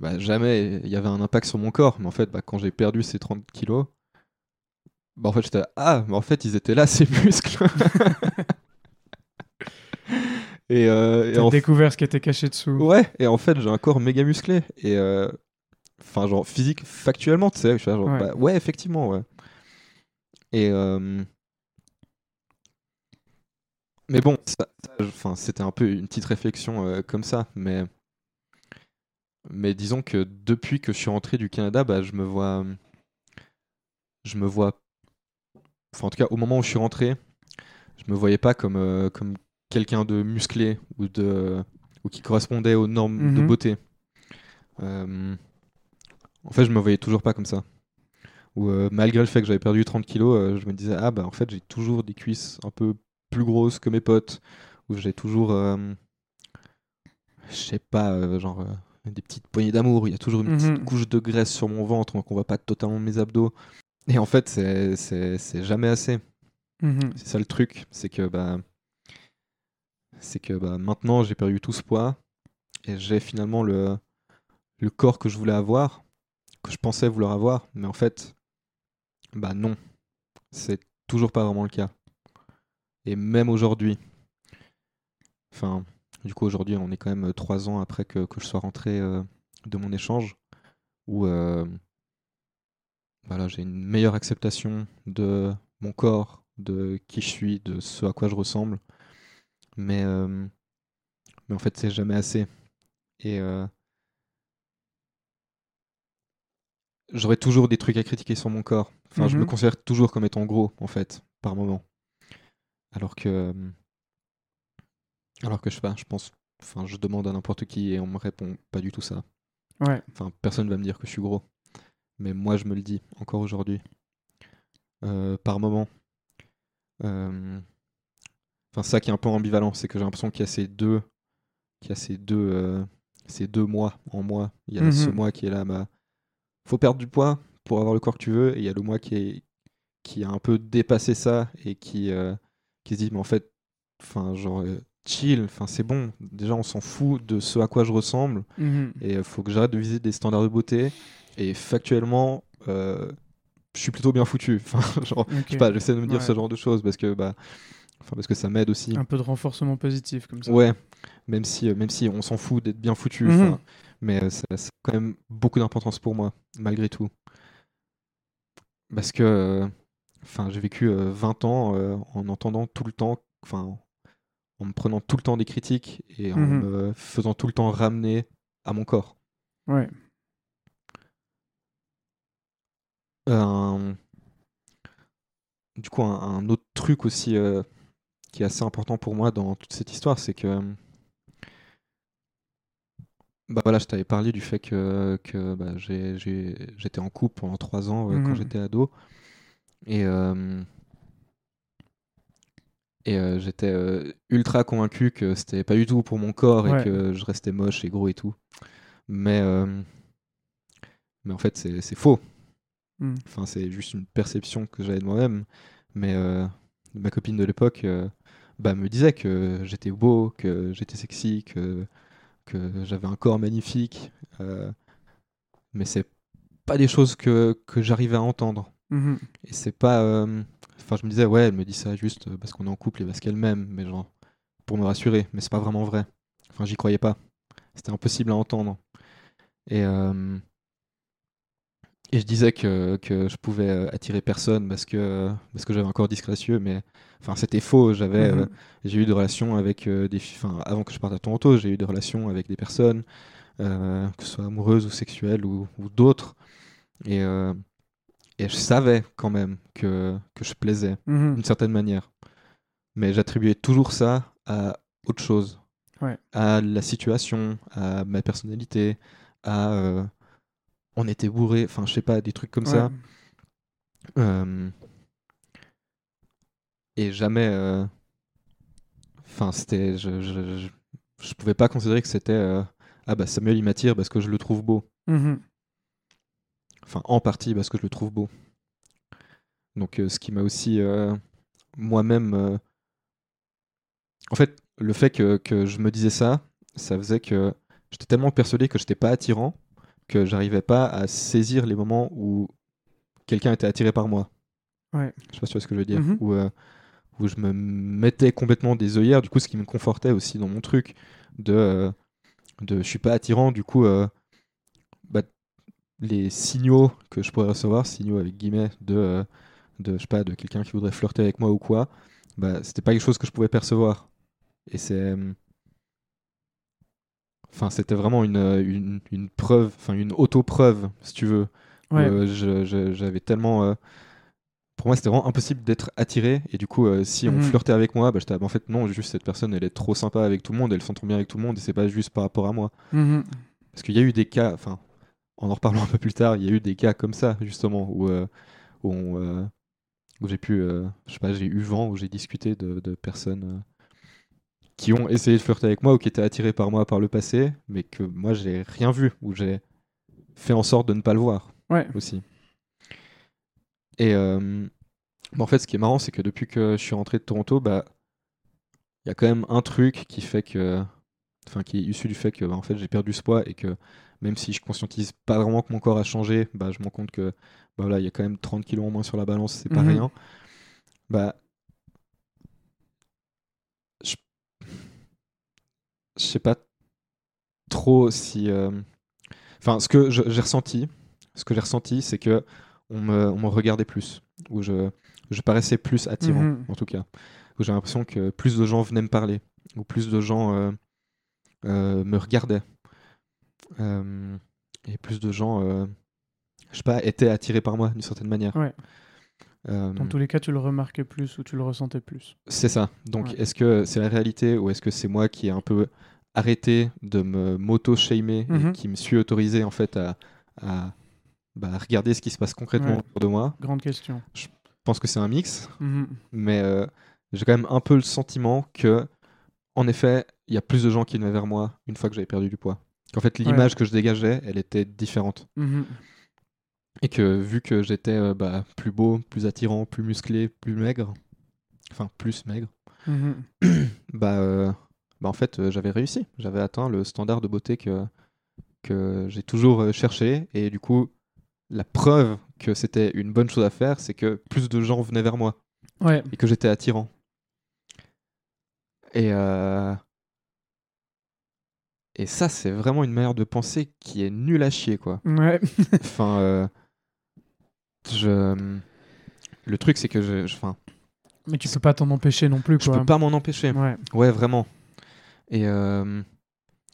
bah, jamais il y avait un impact sur mon corps. Mais en fait, bah, quand j'ai perdu ces 30 kilos, bah, en fait, j'étais ah, mais en fait, ils étaient là, ces muscles. Et, et T'as en découvert ce qui était caché dessous. Ouais, et en fait, j'ai un corps méga musclé. Et enfin, genre physique, factuellement, tu sais, Ouais. bah, ouais, effectivement, ouais. Et mais bon, ça, c'était un peu une petite réflexion euh, comme ça, mais mais disons que depuis que je suis rentré du Canada, bah, je me vois, je me vois, enfin, en tout cas, au moment où je suis rentré, je me voyais pas comme euh, comme quelqu'un de musclé ou de ou qui correspondait aux normes de Mhm. beauté. Euh, en fait, je me voyais toujours pas comme ça. Ou malgré le fait que j'avais perdu 30 kilos, je me disais ah bah en fait j'ai toujours des cuisses un peu plus grosses que mes potes. Ou j'ai toujours, euh, je sais pas, euh, genre euh, des petites poignées d'amour. Il y a toujours une Mhm. petite couche de graisse sur mon ventre, donc on voit pas totalement mes abdos. Et en fait, c'est c'est c'est jamais assez. Mhm. C'est ça le truc, c'est que bah c'est que bah maintenant j'ai perdu tout ce poids et j'ai finalement le le corps que je voulais avoir, que je pensais vouloir avoir, mais en fait bah non. C'est toujours pas vraiment le cas. Et même aujourd'hui. Enfin, du coup aujourd'hui on est quand même euh, trois ans après que, que je sois rentré euh, de mon échange où euh, voilà, j'ai une meilleure acceptation de mon corps, de qui je suis, de ce à quoi je ressemble. Mais, euh, mais en fait, c'est jamais assez. Et euh, j'aurai toujours des trucs à critiquer sur mon corps. Enfin, je me Mhm. considère toujours comme étant gros, en fait, par moment. Alors que. Alors que je sais pas, je pense. Enfin, je demande à n'importe qui et on me répond pas du tout ça. Ouais. Enfin, personne va me dire que je suis gros. Mais moi, je me le dis, encore aujourd'hui. Euh, par moment. Euh, Enfin, ça qui est un peu ambivalent, c'est que j'ai l'impression qu'il y a ces deux... qu'il y a ces deux... euh, ces deux mois en moi. Il y a ce Mhm. mois qui est là, bah... Faut perdre du poids pour avoir le corps que tu veux. Et il y a le mois qui, est... qui a un peu dépassé ça et qui, qui se dit, mais en fait, enfin, genre... euh, chill, enfin c'est bon. Déjà on s'en fout de ce à quoi je ressemble. Mhm. Et il faut que j'arrête de viser des standards de beauté. Et factuellement, euh, je suis plutôt bien foutu. Enfin, genre, je sais pas, j'essaie de me dire Ouais. ce genre de choses parce que, bah, enfin, parce que ça m'aide aussi. Un peu de renforcement positif comme ça. Ouais, même si, euh, même si on s'en fout d'être bien foutu. Mhm. Mais euh, ça, ça a quand même beaucoup d'importance pour moi, malgré tout. Parce que euh, enfin, j'ai vécu euh, 20 ans euh, en entendant tout le temps, enfin, en me prenant tout le temps des critiques et en Mhm. me faisant tout le temps ramener à mon corps. Ouais. Un- Du coup, un, un autre truc aussi euh, qui est assez important pour moi dans toute cette histoire, c'est que bah voilà, je t'avais parlé du fait que, que bah, j'étais en couple pendant trois ans euh, quand Mhm. j'étais ado. Et, euh, et euh, j'étais euh, ultra convaincu que c'était pas du tout pour mon corps et que je restais moche et gros et tout. Mais, mais en fait, c'est c'est faux. Mm. Enfin, c'est juste une perception que j'avais de moi-même. Mais ma copine de l'époque bah, me disait que j'étais beau, que j'étais sexy, que, que j'avais un corps magnifique. euh, mais c'est pas des choses que, que j'arrivais à entendre. Mhm. Et c'est pas. euh, Enfin, je me disais, ouais, elle me dit ça juste parce qu'on est en couple et parce qu'elle m'aime, mais genre, pour me rassurer. Mais c'est pas vraiment vrai. Enfin, j'y croyais pas. C'était impossible à entendre. Et. euh, et je disais que, que je pouvais euh, attirer personne parce que, parce que j'avais un corps disgracieux, mais enfin, c'était faux. J'avais, euh, j'ai eu des relations avec des filles, enfin, avant que je parte à Toronto, j'ai eu des relations avec des personnes, que ce soit amoureuses ou sexuelles ou, ou d'autres. Et, et je savais quand même que, que je plaisais Mhm. d'une certaine manière. Mais j'attribuais toujours ça à autre chose. Ouais. À la situation, à ma personnalité, à euh, on était bourré, enfin je sais pas, des trucs comme ça. Euh, et jamais. euh, Enfin, c'était. Je, je, je, je pouvais pas considérer que c'était. ah bah Samuel il m'attire parce que je le trouve beau. Mhm. Enfin, en partie parce que je le trouve beau. Donc, euh, ce qui m'a aussi euh, moi-même. euh, En fait, le fait que, que je me disais ça, ça faisait que j'étais tellement persuadé que j'étais pas attirant que j'arrivais pas à saisir les moments où quelqu'un était attiré par moi. Ouais. Je sais pas si tu vois ce que je veux dire. Mhm. Où, où je me mettais complètement des œillères, du coup, ce qui me confortait aussi dans mon truc de, de je suis pas attirant, du coup, bah, les signaux que je pourrais recevoir, signaux avec guillemets, de, euh, de je sais pas, de quelqu'un qui voudrait flirter avec moi ou quoi, bah, c'était pas quelque chose que je pouvais percevoir. Et c'est. euh, Enfin, c'était vraiment une, euh, une, une preuve, enfin une auto-preuve, si tu veux. Ouais. euh, J'avais tellement. euh, Pour moi, c'était vraiment impossible d'être attiré. Et du coup, euh, si on Mhm. flirtait avec moi, bah, j'étais ah, bah, en fait, non, juste cette personne, elle est trop sympa avec tout le monde, elle s'entend trop bien avec tout le monde, et c'est pas juste par rapport à moi. Mhm. Parce qu'il y a eu des cas, enfin, en en reparlant un peu plus tard, il y a eu des cas comme ça, justement, où, euh, où, on, euh, où j'ai pu, euh, je sais pas, j'ai eu vent, où j'ai discuté de, de personnes qui ont essayé de flirter avec moi ou qui étaient attirées par moi par le passé, mais que moi, j'ai rien vu, ou j'ai fait en sorte de ne pas le voir Ouais. aussi. Et euh, bah, en fait, ce qui est marrant, c'est que depuis que je suis rentré de Toronto, bah, il y a quand même un truc qui fait que, enfin, qui est issu du fait que, bah, en fait, j'ai perdu ce poids et que même si je conscientise pas vraiment que mon corps a changé, bah, je me rends compte que, bah, voilà, il y a quand même 30 kilos en moins sur la balance, c'est pas Mhm. rien. Bah, je, je sais pas trop si, euh, enfin, ce que j'ai ressenti, ce que j'ai ressenti, c'est que on me, on me regardait plus, où je, je paraissais plus attirant, Mhm. en tout cas, où j'ai l'impression que plus de gens venaient me parler, ou plus de gens euh, euh, me regardaient, et plus de gens, euh, je sais pas, étaient attirés par moi d'une certaine manière. Ouais. Euh, Dans tous les cas, tu le remarquais plus ou tu le ressentais plus. c'est ça. Donc, Ouais. est-ce que c'est la réalité ou est-ce que c'est moi qui ai un peu arrêté de me moto-shamer Mhm. et qui me suis autorisé en fait à, à, bah, regarder ce qui se passe concrètement Ouais. autour de moi? Grande question. Je pense que c'est un mix, Mhm. mais euh, j'ai quand même un peu le sentiment que, en effet, il y a plus de gens qui venaient vers moi une fois que j'avais perdu du poids. Qu'en fait, l'image que je dégageais, elle était différente. Mhm. Et que vu que j'étais euh, bah, plus beau, plus attirant, plus musclé, plus maigre, enfin plus maigre, Mhm. bah, euh, bah en fait euh, j'avais réussi. J'avais atteint le standard de beauté que, que j'ai toujours cherché. Et du coup, la preuve que c'était une bonne chose à faire, c'est que plus de gens venaient vers moi Ouais. et que j'étais attirant. Et, euh, et ça, c'est vraiment une manière de penser qui est nulle à chier, quoi. Ouais. Enfin, euh, je... le truc, c'est que je, je- Mais tu peux pas t'en empêcher non plus, je quoi. peux pas m'en empêcher. Ouais. Ouais, vraiment. Et euh,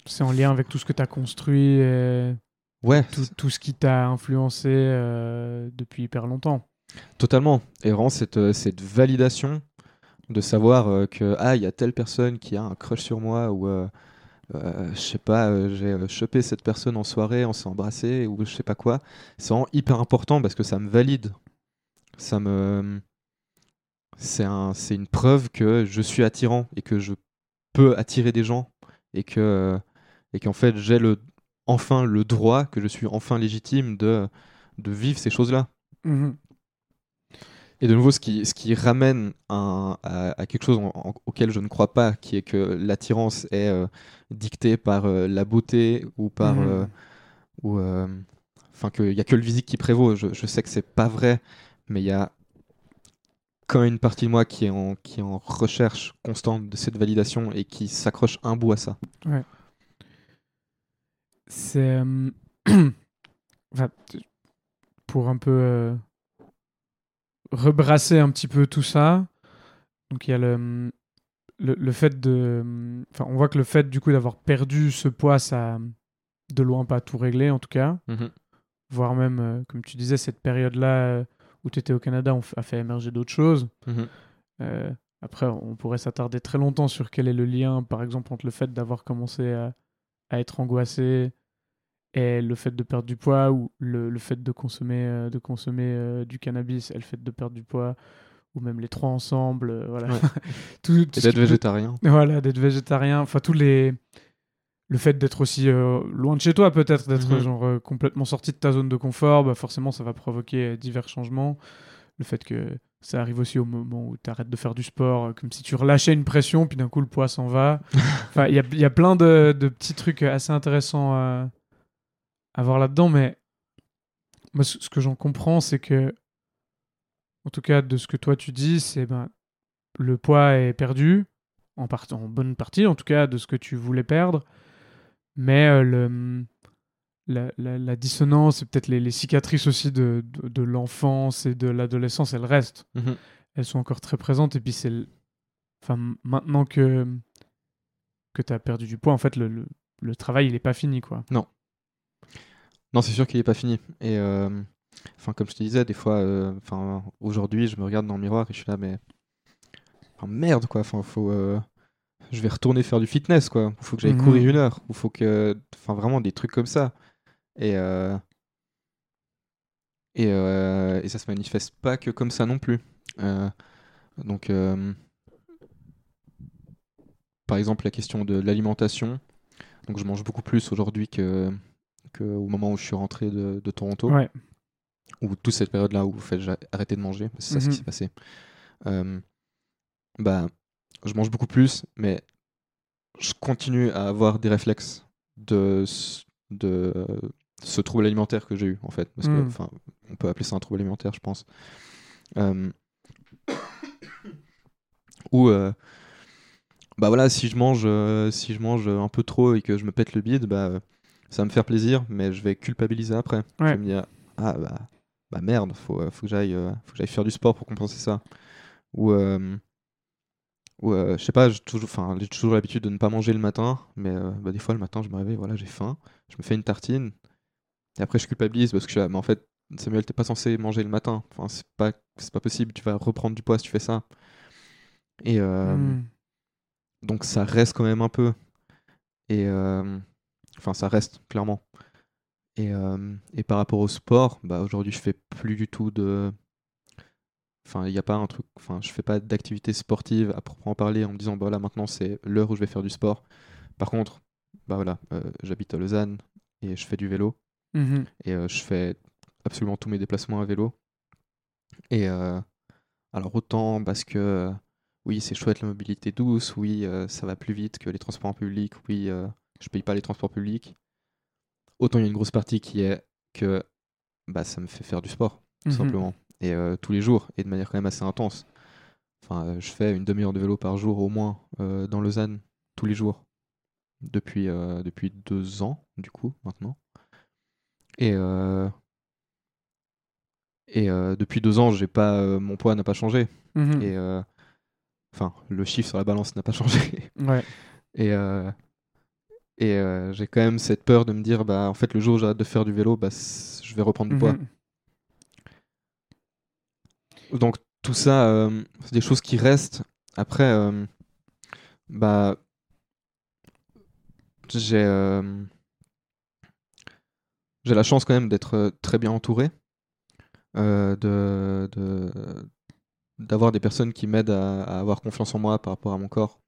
C'est en lien avec tout ce que tu as construit et ouais, tout, tout ce qui t'a influencé euh, depuis hyper longtemps. Totalement. Et vraiment, cette, euh, cette validation de savoir euh, que ah, il y a telle personne qui a un crush sur moi ou euh, euh, je sais pas, euh, j'ai euh, chopé cette personne en soirée, on s'est embrassé ou je sais pas quoi. C'est hyper important parce que ça me valide. Ça me c'est un, une preuve que je suis attirant et que je peux attirer des gens et que et qu'en fait j'ai le enfin le droit que je suis enfin légitime de de vivre ces choses-là. Mhm. Et de nouveau, ce qui, ce qui ramène un- à, à quelque chose en- en- auquel je ne crois pas, qui est que l'attirance est euh, dictée par euh, la beauté ou par. Mhm. euh, ou, Enfin, qu'il n'y a que le physique qui prévaut. Je, je sais que c'est pas vrai, mais il y a quand même une partie de moi qui est en, qui est en recherche constante de cette validation et qui s'accroche un bout à ça. C'est. euh, enfin, pour un peu rebrasser un petit peu tout ça. Donc il y a le, le, le fait de. Enfin, on voit que le fait du coup d'avoir perdu ce poids, ça de loin pas tout réglé en tout cas. Voire même, euh, comme tu disais, cette période-là euh, où tu étais au Canada, on a fait émerger d'autres choses. Mhm. Euh, après, on pourrait s'attarder très longtemps sur quel est le lien, par exemple, entre le fait d'avoir commencé à, à être angoissé et le fait de perdre du poids ou le, le fait de consommer, euh, de consommer euh, du cannabis et le fait de perdre du poids ou même les trois ensemble. euh, voilà. Ouais. Tout- d'être végétarien. Voilà, d'être végétarien. Enfin, tous les. Le fait d'être aussi euh, loin de chez toi, peut-être, d'être Mhm. genre euh, complètement sorti de ta zone de confort, bah, forcément, ça va provoquer euh, divers changements. Le fait que ça arrive aussi au moment où tu arrêtes de faire du sport, comme si tu relâchais une pression, puis d'un coup, le poids s'en va. Enfin, il y a, y a plein de, de petits trucs assez intéressants à voir là-dedans, mais moi, ce que j'en comprends, c'est que, en tout cas, de ce que toi tu dis, c'est ben, le poids est perdu, en, part- en bonne partie en tout cas, de ce que tu voulais perdre. Mais euh, le, la, la- la dissonance et peut-être les, les cicatrices aussi de, de, de l'enfance et de l'adolescence, elles restent. Mhm. Elles sont encore très présentes. Et puis, c'est. Enfin, maintenant que, que tu as perdu du poids, en fait, le, le, le travail, il n'est pas fini, quoi. Non, c'est sûr qu'il n'est pas fini. Et euh, enfin, comme je te disais, des fois, euh, enfin, aujourd'hui, je me regarde dans le miroir et je suis là, mais enfin, merde, quoi. Enfin, faut, euh, je vais retourner faire du fitness, quoi. Il faut que j'aille Mhm. courir une heure. Il faut que, enfin, vraiment des trucs comme ça. Et euh, et, euh, et ça se manifeste pas que comme ça non plus. Euh, donc, euh, par exemple, la question de l'alimentation. Donc, je mange beaucoup plus aujourd'hui que, que au moment où je suis rentré de, de Toronto, Ouais. ou toute cette période-là où en fait, j'ai arrêté de manger. C'est ça ce Mhm. qui s'est passé. Euh, bah, je mange beaucoup plus, mais je continue à avoir des réflexes de, ce- de ce trouble alimentaire que j'ai eu, en fait. Parce que, Mhm. enfin, on peut appeler ça un trouble alimentaire, je pense. Euh, Ou, euh, bah voilà, si je mange, euh, si je mange un peu trop et que je me pète le bide, bah, ça va me faire plaisir, mais je vais culpabiliser après. Je vais me dire, ah bah, bah merde, faut, euh, faut que j'aille euh, j'aille faire du sport pour compenser ça. Ou, euh, ou je sais pas, j'ai toujours, toujours l'habitude de ne pas manger le matin, mais bah, des fois le matin je me réveille, voilà, j'ai faim, je me fais une tartine, et après je culpabilise parce que je suis là, mais en fait, Samuel, t'es pas censé manger le matin, enfin, c'est pas, c'est pas possible, tu vas reprendre du poids si tu fais ça. Et euh, Mm. donc ça reste quand même un peu. Et euh, enfin, ça reste clairement. Et, euh, et par rapport au sport, bah aujourd'hui je fais plus du tout de. Enfin, il n'y a pas un truc. Enfin, je fais pas d'activité sportive à proprement parler en me disant bah voilà maintenant c'est l'heure où je vais faire du sport. Par contre, bah voilà, euh, j'habite à Lausanne et je fais du vélo Mhm. et euh, je fais absolument tous mes déplacements à vélo. Et alors autant parce que oui c'est chouette la mobilité douce, oui euh, ça va plus vite que les transports en public, oui euh, je paye pas les transports publics. Autant il y a une grosse partie qui est que bah ça me fait faire du sport tout Mhm. simplement et euh, tous les jours et de manière quand même assez intense. Enfin euh, je fais une demi-heure de vélo par jour au moins euh, dans Lausanne tous les jours depuis depuis deux ans du coup maintenant. Et, euh, et depuis deux ans, j'ai pas, mon poids n'a pas changé. Mhm. Et enfin, le chiffre sur la balance n'a pas changé. Ouais. Et, euh, et euh, j'ai quand même cette peur de me dire, bah, en fait, le jour où j'arrête de faire du vélo, bah, je vais reprendre du poids. Mhm. Donc tout ça, euh, c'est des choses qui restent. Après, euh, bah, j'ai j'ai la chance quand même d'être très bien entouré, de de- d'avoir des personnes qui m'aident à, à avoir confiance en moi par rapport à mon corps.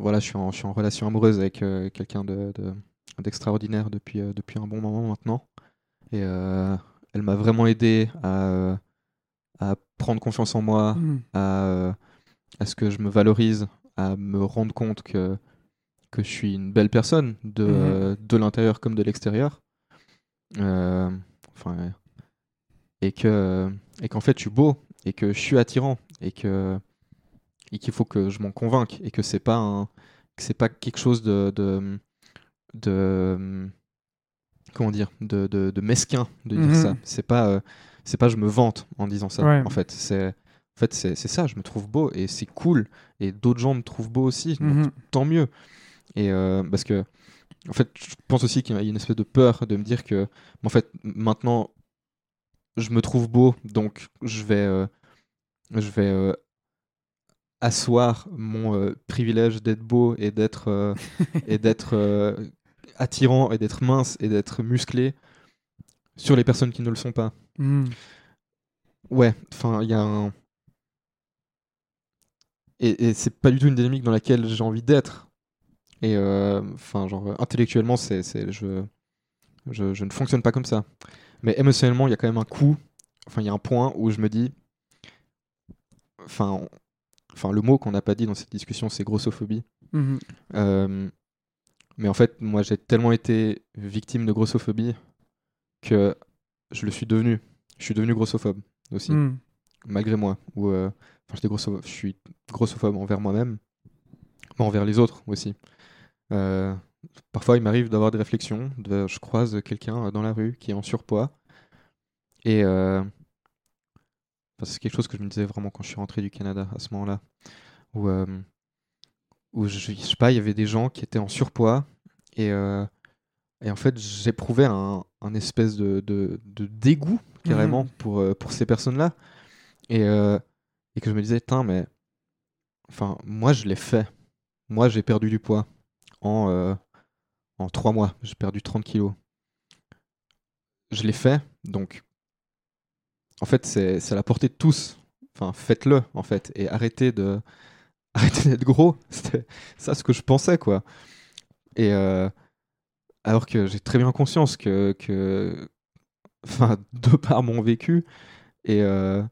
Voilà, je suis en, je suis en relation amoureuse avec euh, quelqu'un de, de- d'extraordinaire depuis, euh, depuis un bon moment maintenant. Et euh, elle m'a vraiment aidé à, à prendre confiance en moi, Mhm. à, à ce que je me valorise, à me rendre compte que, que je suis une belle personne de, euh, de l'intérieur comme de l'extérieur. Enfin, et que et qu'en fait je suis beau et que je suis attirant et que et qu'il faut que je m'en convainque et que c'est pas un que c'est pas quelque chose de de, de comment dire de, de, de mesquin de dire Mhm. ça c'est pas euh, c'est pas je me vante en disant ça Ouais. en fait c'est en fait c'est ça je me trouve beau et c'est cool et d'autres gens me trouvent beau aussi donc Mhm. tant mieux et euh, parce que en fait je pense aussi qu'il y a une espèce de peur de me dire que en fait maintenant je me trouve beau donc je vais euh, je vais asseoir mon euh, privilège d'être beau et d'être euh, et d'être euh, attirant et d'être mince et d'être musclé sur les personnes qui ne le sont pas. Mhm. ouais enfin il y a un et, et c'est pas du tout une dynamique dans laquelle j'ai envie d'être. Et enfin genre intellectuellement c'est je, je je ne fonctionne pas comme ça. Mais émotionnellement il y a quand même un coup enfin il y a un point où je me dis enfin enfin le mot qu'on n'a pas dit dans cette discussion c'est grossophobie Mhm. euh, mais en fait, moi, j'ai tellement été victime de grossophobie que je le suis devenu. Je suis devenu grossophobe aussi. Mhm. malgré moi. Ou, euh, enfin, j'étais grosso- je suis grossophobe envers moi-même, mais envers les autres aussi. Euh, parfois, il m'arrive d'avoir des réflexions. de- je croise quelqu'un dans la rue qui est en surpoids. Et euh, enfin, c'est quelque chose que je me disais vraiment quand je suis rentré du Canada à ce moment-là. Où, euh, où je, je sais pas, il y avait des gens qui étaient en surpoids. Et, euh, et en fait, j'éprouvais un, un espèce de, de, de dégoût carrément pour, euh, pour ces personnes-là. Et, euh, et que je me disais, Tain, mais enfin, moi je l'ai fait. Moi j'ai perdu du poids en, en 3 mois. J'ai perdu 30 kilos. Je l'ai fait, donc en fait c'est à la portée de tous. Enfin, faites-le en fait et arrêtez de arrêtez d'être gros. C'était ça ce que je pensais quoi. Et euh, alors que j'ai très bien conscience que, que enfin, de par mon vécu et, euh,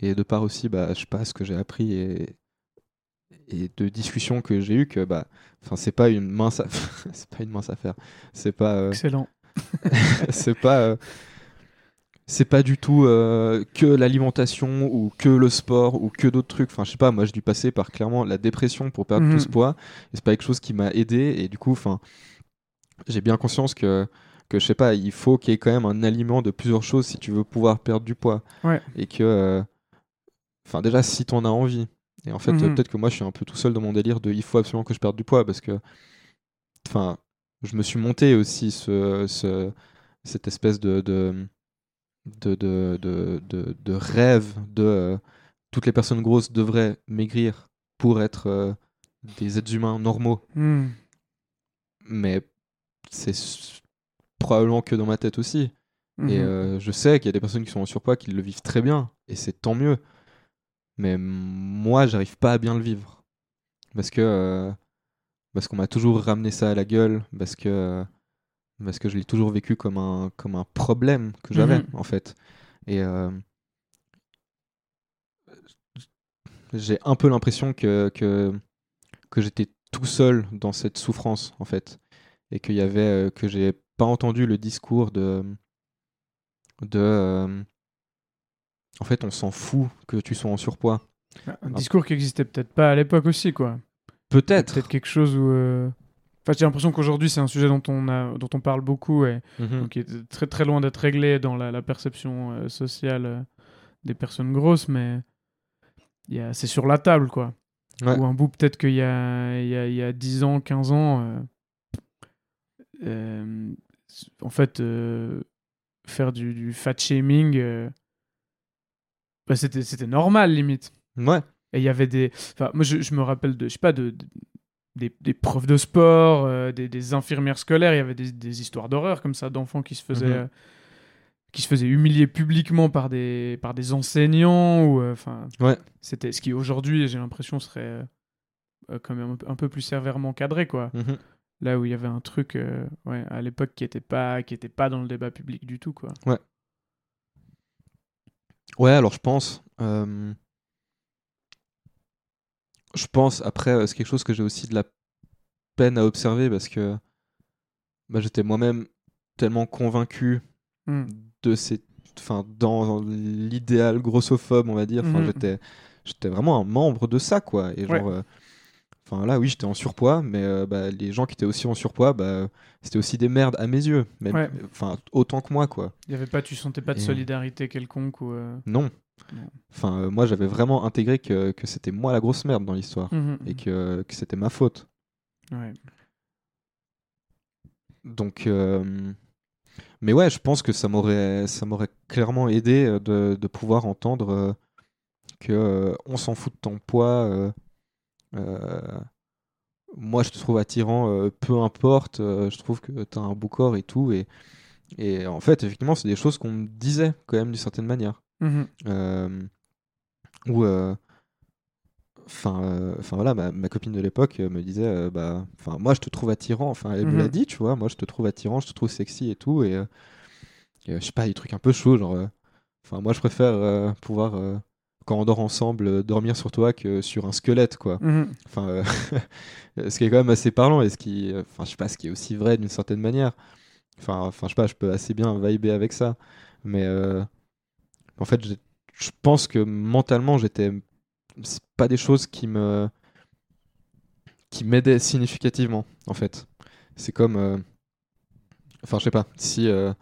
et de par aussi, bah, je sais pas, ce que j'ai appris et, et de discussions que j'ai eues, que bah, enfin, c'est pas une mince, aff- c'est pas une mince affaire. C'est pas, euh, Excellent. c'est pas, c'est pas du tout euh, que l'alimentation ou que le sport ou que d'autres trucs. Enfin, je sais pas, moi, j'ai dû passer par clairement la dépression pour perdre Mhm. tout ce poids. Et c'est pas quelque chose qui m'a aidé. Et du coup, enfin, j'ai bien conscience que, que je sais pas, il faut qu'il y ait quand même un aliment de plusieurs choses si tu veux pouvoir perdre du poids. Ouais. Et que, euh, enfin, déjà, si t'en as envie. Et en fait, Mhm. euh, peut-être que moi, je suis un peu tout seul dans mon délire de il faut absolument que je perde du poids parce que, enfin, je me suis monté aussi ce, ce- cette espèce de, de, de, de, de, de- de rêve de euh, toutes les personnes grosses devraient maigrir pour être euh, des êtres humains normaux. Hmm. Mais c'est probablement que dans ma tête aussi. Et Mhm. euh, je sais qu'il y a des personnes qui sont en surpoids qui le vivent très bien, et c'est tant mieux. Mais moi, j'arrive pas à bien le vivre. Parce que parce qu'on m'a toujours ramené ça à la gueule, parce que parce que je l'ai toujours vécu comme un comme un problème que j'avais Mhm. en fait. Et euh, j'ai un peu l'impression que que que j'étais tout seul dans cette souffrance en fait, et qu'il y avait euh, que j'ai pas entendu le discours de de euh, en fait on s'en fout que tu sois en surpoids Un discours qui existait peut-être pas à l'époque aussi, quoi. peut-être Peut-être quelque chose où. Enfin, j'ai l'impression qu'aujourd'hui, c'est un sujet dont on, a, dont on parle beaucoup et Mhm. qui est très très loin d'être réglé dans la, la perception euh, sociale euh, des personnes grosses, mais c'est sur la table, quoi. Ouais. Ou un bout, peut-être qu'il y a, il y, a, il y a 10 ans, 15 ans, euh, en fait, faire du, du fat shaming, bah, c'était c'était normal, limite. ouais Et il y avait des. Enfin, moi, je, je me rappelle de. Je sais pas, de. de- des, des profs de sport, euh, des, des infirmières scolaires, il y avait des, des histoires d'horreur comme ça, d'enfants qui se faisaient. Mhm. euh, qui se faisaient humilier publiquement par des, par des enseignants ou euh, enfin Ouais. c'était ce qui aujourd'hui j'ai l'impression serait quand même un peu- plus sévèrement cadré quoi Mhm. là où il y avait un truc ouais, à l'époque qui était pas qui était pas dans le débat public du tout quoi Ouais, alors je pense. Je pense, après, euh, c'est quelque chose que j'ai aussi de la peine à observer parce que bah, j'étais moi-même tellement convaincu Hmm. de ces. Enfin, dans l'idéal grossophobe, on va dire. Enfin, Mhm. j'étais, j'étais vraiment un membre de ça, quoi. Et genre. Ouais. euh, Enfin là, oui, j'étais en surpoids, mais euh, bah, les gens qui étaient aussi en surpoids, bah, c'était aussi des merdes à mes yeux. Même, Ouais. Enfin, autant que moi, quoi. il y avait pas tu sentais pas de Et- solidarité quelconque ou euh, Non. Enfin, euh, moi, j'avais vraiment intégré que, que c'était moi la grosse merde dans l'histoire mhm, et que, que c'était ma faute. ouais. Donc, euh, mais ouais, je pense que ça m'aurait, ça m'aurait clairement aidé euh, de, de pouvoir entendre euh, que on s'en fout de ton poids. moi, je te trouve attirant, peu importe. je trouve que tu as un beau corps et tout. Et, et en fait, effectivement, c'est des choses qu'on me disait quand même d'une certaine manière. Mhm. euh, où euh, enfin euh, enfin voilà ma, ma copine de l'époque euh, me disait euh, bah enfin moi je te trouve attirant enfin elle me l'a Mhm. dit tu vois moi je te trouve attirant je te trouve sexy et tout et, et, je sais pas des trucs un peu chauds genre enfin moi je préfère pouvoir quand on dort ensemble dormir sur toi que sur un squelette quoi Mhm. enfin euh, ce qui est quand même assez parlant et ce qui enfin je sais pas ce qui est aussi vrai d'une certaine manière enfin enfin je sais pas je peux assez bien vibrer avec ça mais euh, en fait je pense que mentalement, j'étais. C'est pas des choses qui me. qui m'aidaient significativement, en fait. C'est comme. euh, Enfin, je sais pas. Si. euh,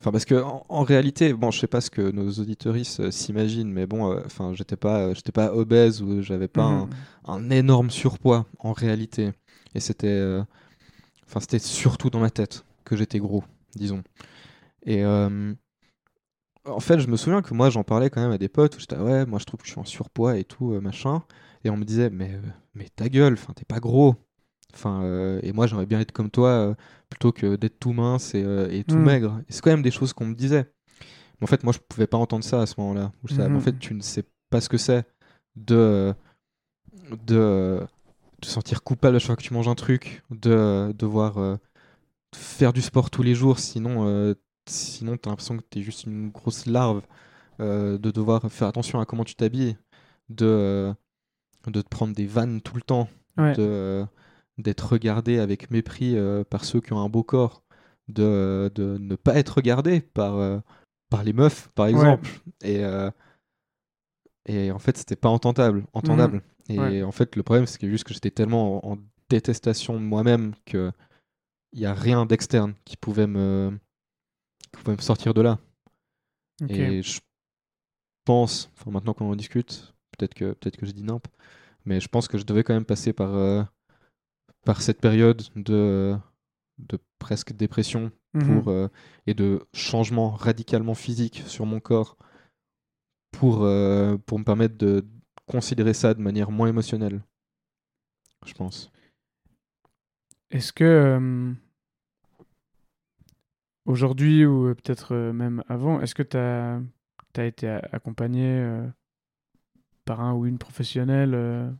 Enfin, parce que en, en réalité, bon, je sais pas ce que nos auditeuristes euh, s'imaginent, mais bon, euh, enfin, j'étais pas, euh, j'étais pas obèse ou j'avais pas un, Mhm. un énorme surpoids en réalité. Et c'était, enfin, c'était surtout dans ma tête que j'étais gros, disons. Et en fait, je me souviens que moi, j'en parlais quand même à des potes où j'étais ouais, moi, je trouve que je suis en surpoids et tout euh, machin. Et on me disait mais, euh, mais ta gueule, t'es pas gros. Enfin, euh, et moi, j'aimerais bien être comme toi euh, plutôt que d'être tout mince et, euh, et tout Mm. maigre. Et c'est quand même des choses qu'on me disait. Mais en fait, moi, je pouvais pas entendre ça à ce moment-là. En fait, tu ne sais pas ce que c'est de, de te sentir coupable à chaque fois que tu manges un truc, de devoir faire du sport tous les jours, sinon, sinon tu as l'impression que tu es juste une grosse larve, euh, de devoir faire attention à comment tu t'habilles, de, euh, de te prendre des vannes tout le temps, Ouais. de, euh, d'être regardé avec mépris euh, par ceux qui ont un beau corps, de, de ne pas être regardé par, euh, par les meufs, par exemple. Et, euh, et en fait, c'était pas entendable. entendable. Et Ouais. en fait, le problème, c'est que juste que j'étais tellement en, en détestation de moi-même que il y a rien d'externe qui pouvait me pouvait me sortir de là. Et je pense, enfin maintenant qu'on en discute, peut-être que peut-être que je dis nimp, mais je pense que je devais quand même passer par euh, par cette période de de presque dépression Mhm. pour euh, et de changement radicalement physique sur mon corps pour euh, pour me permettre de considérer ça de manière moins émotionnelle. Je pense. Est-ce que aujourd'hui ou euh, peut-être euh, même avant, est-ce que tu as, été accompagné euh, par un ou une professionnelle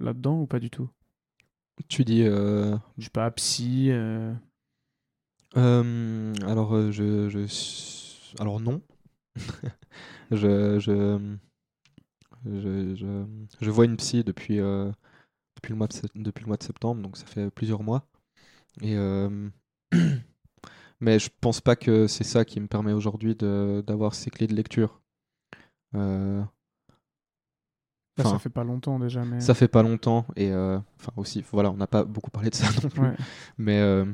là-dedans ou pas du tout? Tu dis euh, Je sais pas, psy. euh, Euh, alors, je, alors non. je, je, je, je, vois une psy depuis, depuis, le mois de, depuis le mois de septembre, donc ça fait plusieurs mois. Et, mais je pense pas que c'est ça qui me permet aujourd'hui d'avoir ces clés de lecture. Euh, Enfin, ça fait pas longtemps déjà, mais. ça fait pas longtemps et euh, enfin aussi, voilà, on n'a pas beaucoup parlé de ça non plus. Ouais. Mais euh,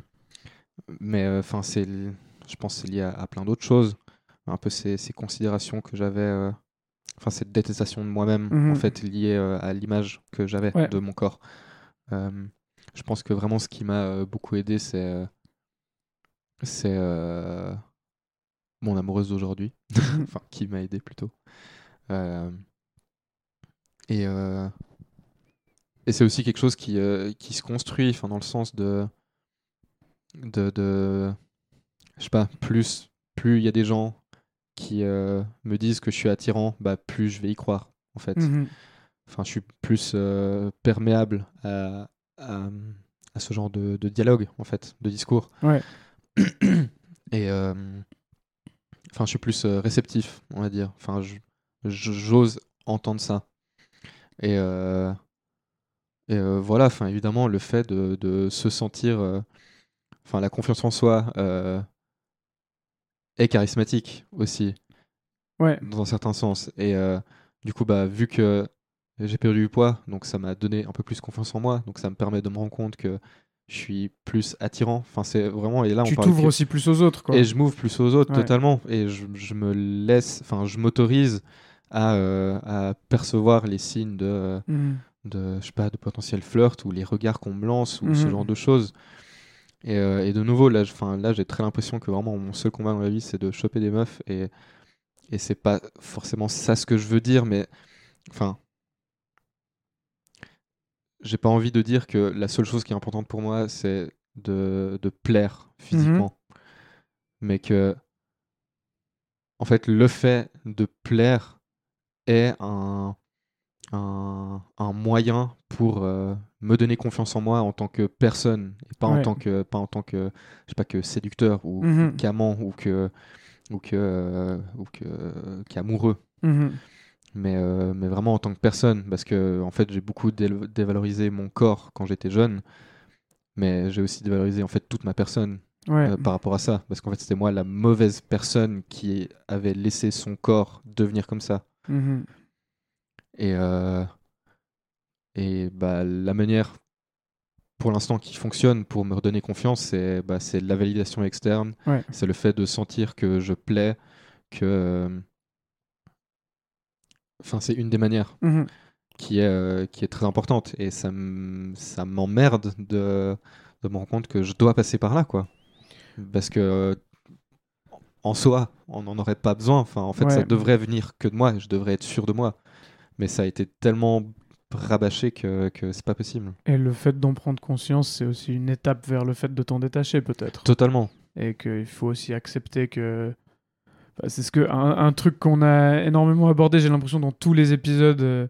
mais enfin c'est je pense que c'est lié à, à plein d'autres choses. Un peu ces, ces considérations que j'avais euh, enfin cette détestation de moi-même Mhm. en fait liée euh, à l'image que j'avais Ouais. de mon corps. Euh, je pense que vraiment ce qui m'a euh, beaucoup aidé c'est euh, c'est euh, mon amoureuse d'aujourd'hui, enfin qui m'a aidé plutôt. Euh, et euh, et c'est aussi quelque chose qui, qui se construit, enfin dans le sens de de, de je sais pas, plus plus il y a des gens qui me disent que je suis attirant, bah plus je vais y croire en fait. Enfin, je suis plus perméable à, à, à ce genre de, de dialogue en fait, de discours. Ouais. Et euh, enfin, je suis plus euh, réceptif, on va dire. Enfin, j'ose entendre ça. Et, euh, et euh, voilà, enfin, évidemment, le fait de, de se sentir, euh, enfin, la confiance en soi est charismatique aussi Ouais. dans un certain sens. Et du coup, bah, vu que j'ai perdu du poids, donc ça m'a donné un peu plus confiance en moi. Donc ça me permet de me rendre compte que je suis plus attirant. Enfin, c'est vraiment. Et là, Tu t'ouvres aussi plus aux autres, quoi. Et je m'ouvre plus aux autres Ouais. totalement. Et je, je me laisse. Enfin, je m'autorise à, euh, à percevoir les signes de, Mhm. de, je sais pas, de potentiel flirt ou les regards qu'on me lance ou ce Mhm. genre de choses. Et, euh, et de nouveau, là, là j'ai très l'impression que vraiment mon seul combat dans la vie, c'est de choper des meufs. Et, et c'est pas forcément ça ce que je veux dire, mais enfin. J'ai pas envie de dire que la seule chose qui est importante pour moi, c'est de, de plaire physiquement. Mais que, en fait, le fait de plaire est un, un, un moyen pour euh, me donner confiance en moi en tant que personne et pas en tant que pas en tant que je sais pas que séducteur ou Mhm. qu'amant ou que ou que euh, ou que qu'amoureux Mhm. Mais euh, mais vraiment en tant que personne parce que en fait j'ai beaucoup dévalorisé mon corps quand j'étais jeune mais j'ai aussi dévalorisé en fait toute ma personne Ouais. euh, par rapport à ça. Parce qu'en fait, c'était moi la mauvaise personne qui avait laissé son corps devenir comme ça. Mhm. Et, euh, et bah, la manière, pour l'instant, qui fonctionne pour me redonner confiance, c'est bah, la validation externe. Ouais. C'est le fait de sentir que je plais, que. Enfin, c'est une des manières Mhm. qui est, euh, qui est très importante. Et ça m'emmerde de, de me rendre compte que je dois passer par là, quoi. Parce que. euh, En soi, on n'en aurait pas besoin. Enfin, en fait, ça devrait venir que de moi. Je devrais être sûr de moi. Mais ça a été tellement rabâché que, que c'est pas possible. Et le fait d'en prendre conscience, c'est aussi une étape vers le fait de t'en détacher, peut-être. Totalement. Et qu'il faut aussi accepter que. C'est ce que un, un truc qu'on a énormément abordé, j'ai l'impression, dans tous les épisodes, euh,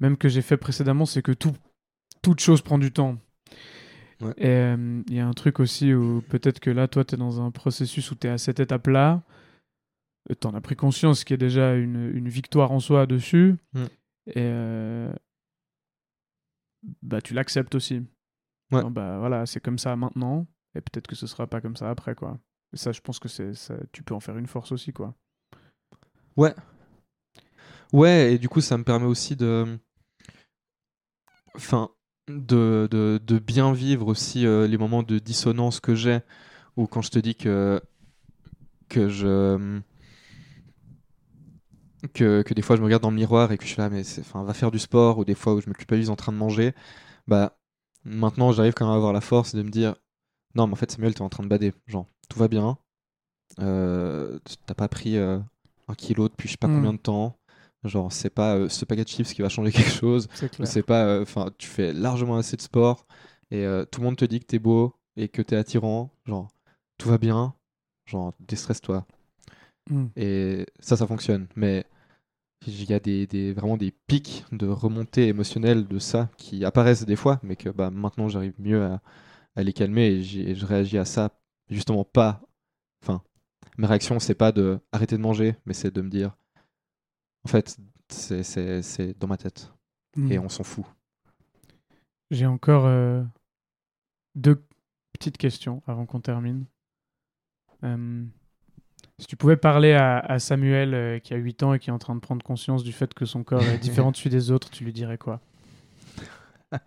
même que j'ai fait précédemment, c'est que tout, toute chose prend du temps. Ouais. Et euh, il y a un truc aussi où peut-être que là, toi, tu es dans un processus où tu es à cette étape-là. Tu en as pris conscience, ce qui est déjà une, une victoire en soi dessus. Et euh, bah, tu l'acceptes aussi. Ouais. Bah voilà, c'est comme ça maintenant. Et peut-être que ce sera pas comme ça après, quoi. Ça, je pense que c'est, ça, tu peux en faire une force aussi, quoi. Ouais, et du coup, ça me permet aussi de. Bien vivre aussi euh, les moments de dissonance que j'ai, ou quand je te dis que. je. Que, des fois je me regarde dans le miroir et que je suis là, mais c'est- va faire du sport, ou des fois où je me culpabilise en train de manger, bah maintenant j'arrive quand même à avoir la force de me dire non, mais en fait Samuel, t'es en train de bader, genre tout va bien, euh, t'as pas pris euh, un kilo depuis je sais pas Mm. combien de temps, genre c'est pas euh, ce paquet de chips qui va changer quelque chose, C'est pas, euh, enfin tu fais largement assez de sport et tout le monde te dit que t'es beau et que t'es attirant, genre tout va bien, genre déstresse-toi. Mm. Et ça, ça fonctionne. Mais il y a des, des- vraiment des pics de remontée émotionnelle de ça qui apparaissent des fois, mais que bah, maintenant j'arrive mieux à, à les calmer et je réagis à ça justement pas. Enfin, ma réaction, c'est pas de arrêter de manger, mais c'est de me dire en fait, c'est- c'est c'est dans ma tête Mm. et on s'en fout. J'ai encore euh, deux petites questions avant qu'on termine. Euh, si tu pouvais parler à, à Samuel euh, qui a 8 ans et qui est en train de prendre conscience du fait que son corps est différent de celui des autres, tu lui dirais quoi?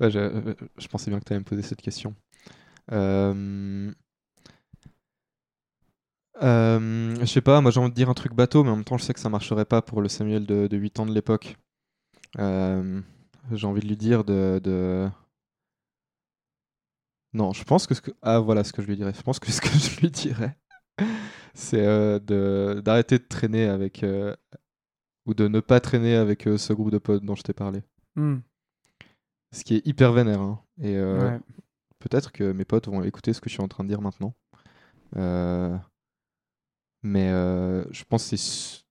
je, pensais bien que tu allais me poser cette question. Euh, euh, je sais pas, moi j'ai envie de dire un truc bateau, mais en même temps je sais que ça marcherait pas pour le Samuel de, de 8 ans de l'époque. Euh, j'ai envie de lui dire de, Non, je pense que ce que... Ah voilà ce que je lui dirais. Je pense que ce que je lui dirais, c'est d'arrêter de traîner avec... ou de ne pas traîner avec ce groupe de potes dont je t'ai parlé. Mm. Ce qui est hyper vénère. hein. Et euh, Ouais. peut-être que mes potes vont écouter ce que je suis en train de dire maintenant. Euh, Mais euh, je pense que c'est.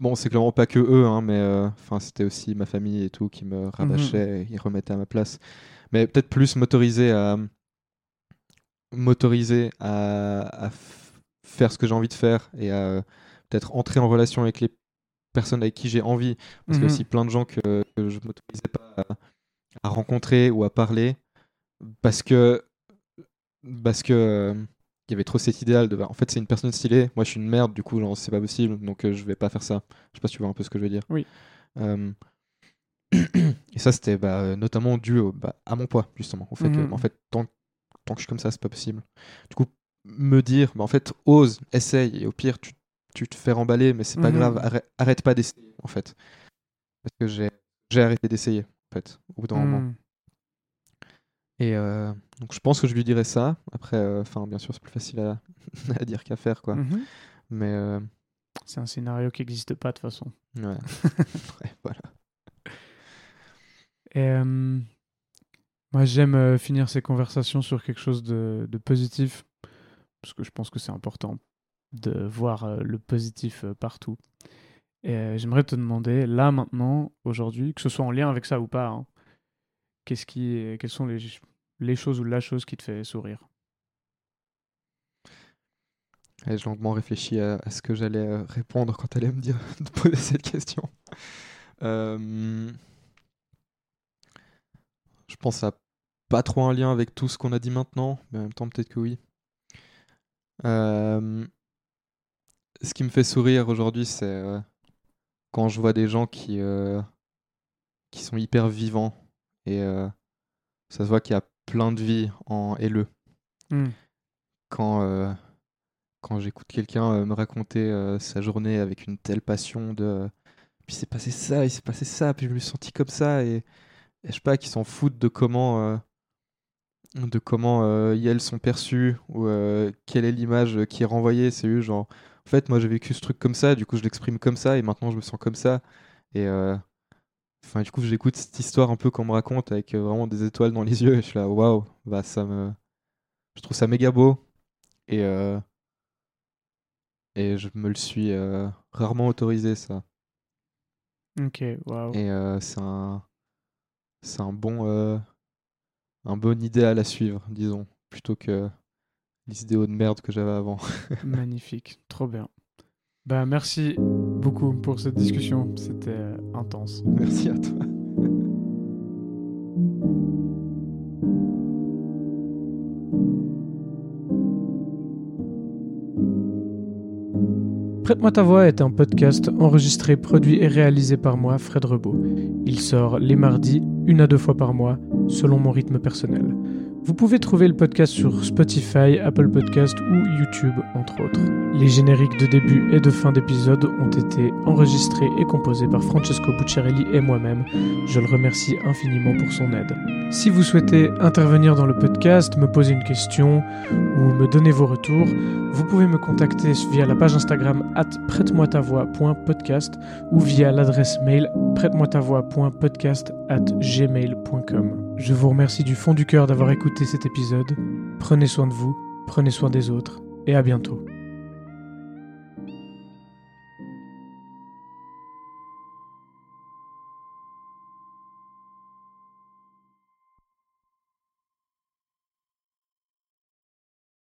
Bon, c'est clairement pas que eux, hein, mais euh, enfin, c'était aussi ma famille et tout qui me rabâchait et ils remettaient à ma place. Mais peut-être plus motorisé à. À, à f- faire ce que j'ai envie de faire et à euh, peut-être entrer en relation avec les personnes avec qui j'ai envie. Parce qu'il y a Mhm. aussi plein de gens que, que je m'autorisais pas à, à rencontrer ou à parler parce que parce que euh, il y avait trop cet idéal de bah, en fait c'est une personne stylée moi je suis une merde du coup genre c'est pas possible donc euh, je vais pas faire ça je sais pas si tu vois un peu ce que je veux dire Oui. Euh, et ça c'était bah, notamment dû au- bah, à mon poids justement au fait que Mhm. en fait tant, tant que je suis comme ça c'est pas possible du coup me dire bah, en fait ose essaye et au pire tu, tu te fais remballer mais c'est pas Mhm. grave arrête, arrête pas d'essayer en fait parce que j'ai arrêté d'essayer fait au bout d'un moment Mm. et euh, donc je pense que je lui dirais ça. Après, euh, enfin bien sûr c'est plus facile à, à dire qu'à faire quoi. Mhm. Mais euh, C'est un scénario qui n'existe pas de toute façon. ouais. Ouais, voilà. Et moi, j'aime finir ces conversations sur quelque chose de, de positif, parce que je pense que c'est important de voir le positif partout. Et euh, j'aimerais te demander, là, maintenant, aujourd'hui, que ce soit en lien avec ça ou pas, hein, qu'est-ce qui, quelles sont les, choses ou la chose qui te fait sourire? Et j'ai longuement réfléchi à, à ce que j'allais euh, répondre quand elle allait me poser cette question. Euh, je pense n'a pas trop un lien avec tout ce qu'on a dit maintenant, mais en même temps, peut-être que oui. Euh, ce qui me fait sourire aujourd'hui, c'est euh, quand je vois des gens qui, euh, qui sont hyper vivants et ça se voit qu'il y a plein de vie en LE. Hmm. Quand, quand j'écoute quelqu'un me raconter sa journée avec une telle passion de puis c'est passé ça, il s'est passé ça, puis je me suis senti comme ça et, je sais pas, qu'ils s'en foutent de comment de comment euh, elles sont perçues ou euh, quelle est l'image qui est renvoyée. C'est eux, genre, en fait, moi j'ai vécu ce truc comme ça, du coup je l'exprime comme ça et maintenant je me sens comme ça. Et euh, enfin, du coup, j'écoute cette histoire un peu qu'on me raconte avec vraiment des étoiles dans les yeux et je suis là, waouh, bah ça me. Je trouve ça méga beau et, et je me le suis rarement autorisé ça. Ok, waouh. Et c'est un. C'est un bon un bon idéal à suivre, disons, plutôt que les idéaux de merde que j'avais avant. Magnifique, trop bien. Bah merci beaucoup pour cette discussion, c'était euh, intense. Merci à toi. Prête-moi ta voix est un podcast enregistré, produit et réalisé par moi, Fred Rebaud. Il sort les mardis, une à deux fois par mois, selon mon rythme personnel. Vous pouvez trouver le podcast sur Spotify, Apple Podcast ou YouTube, entre autres. Les génériques de début et de fin d'épisode ont été enregistrés et composés par Francesco Bucciarelli et moi-même. Je le remercie infiniment pour son aide. Si vous souhaitez intervenir dans le podcast, me poser une question ou me donner vos retours, vous pouvez me contacter via la page Instagram at prête-moi ta voix.podcast ou via l'adresse mail prête-moi ta voix.podcast at gmail.com. Je vous remercie du fond du cœur d'avoir écouté cet épisode. Prenez soin de vous, prenez soin des autres et à bientôt.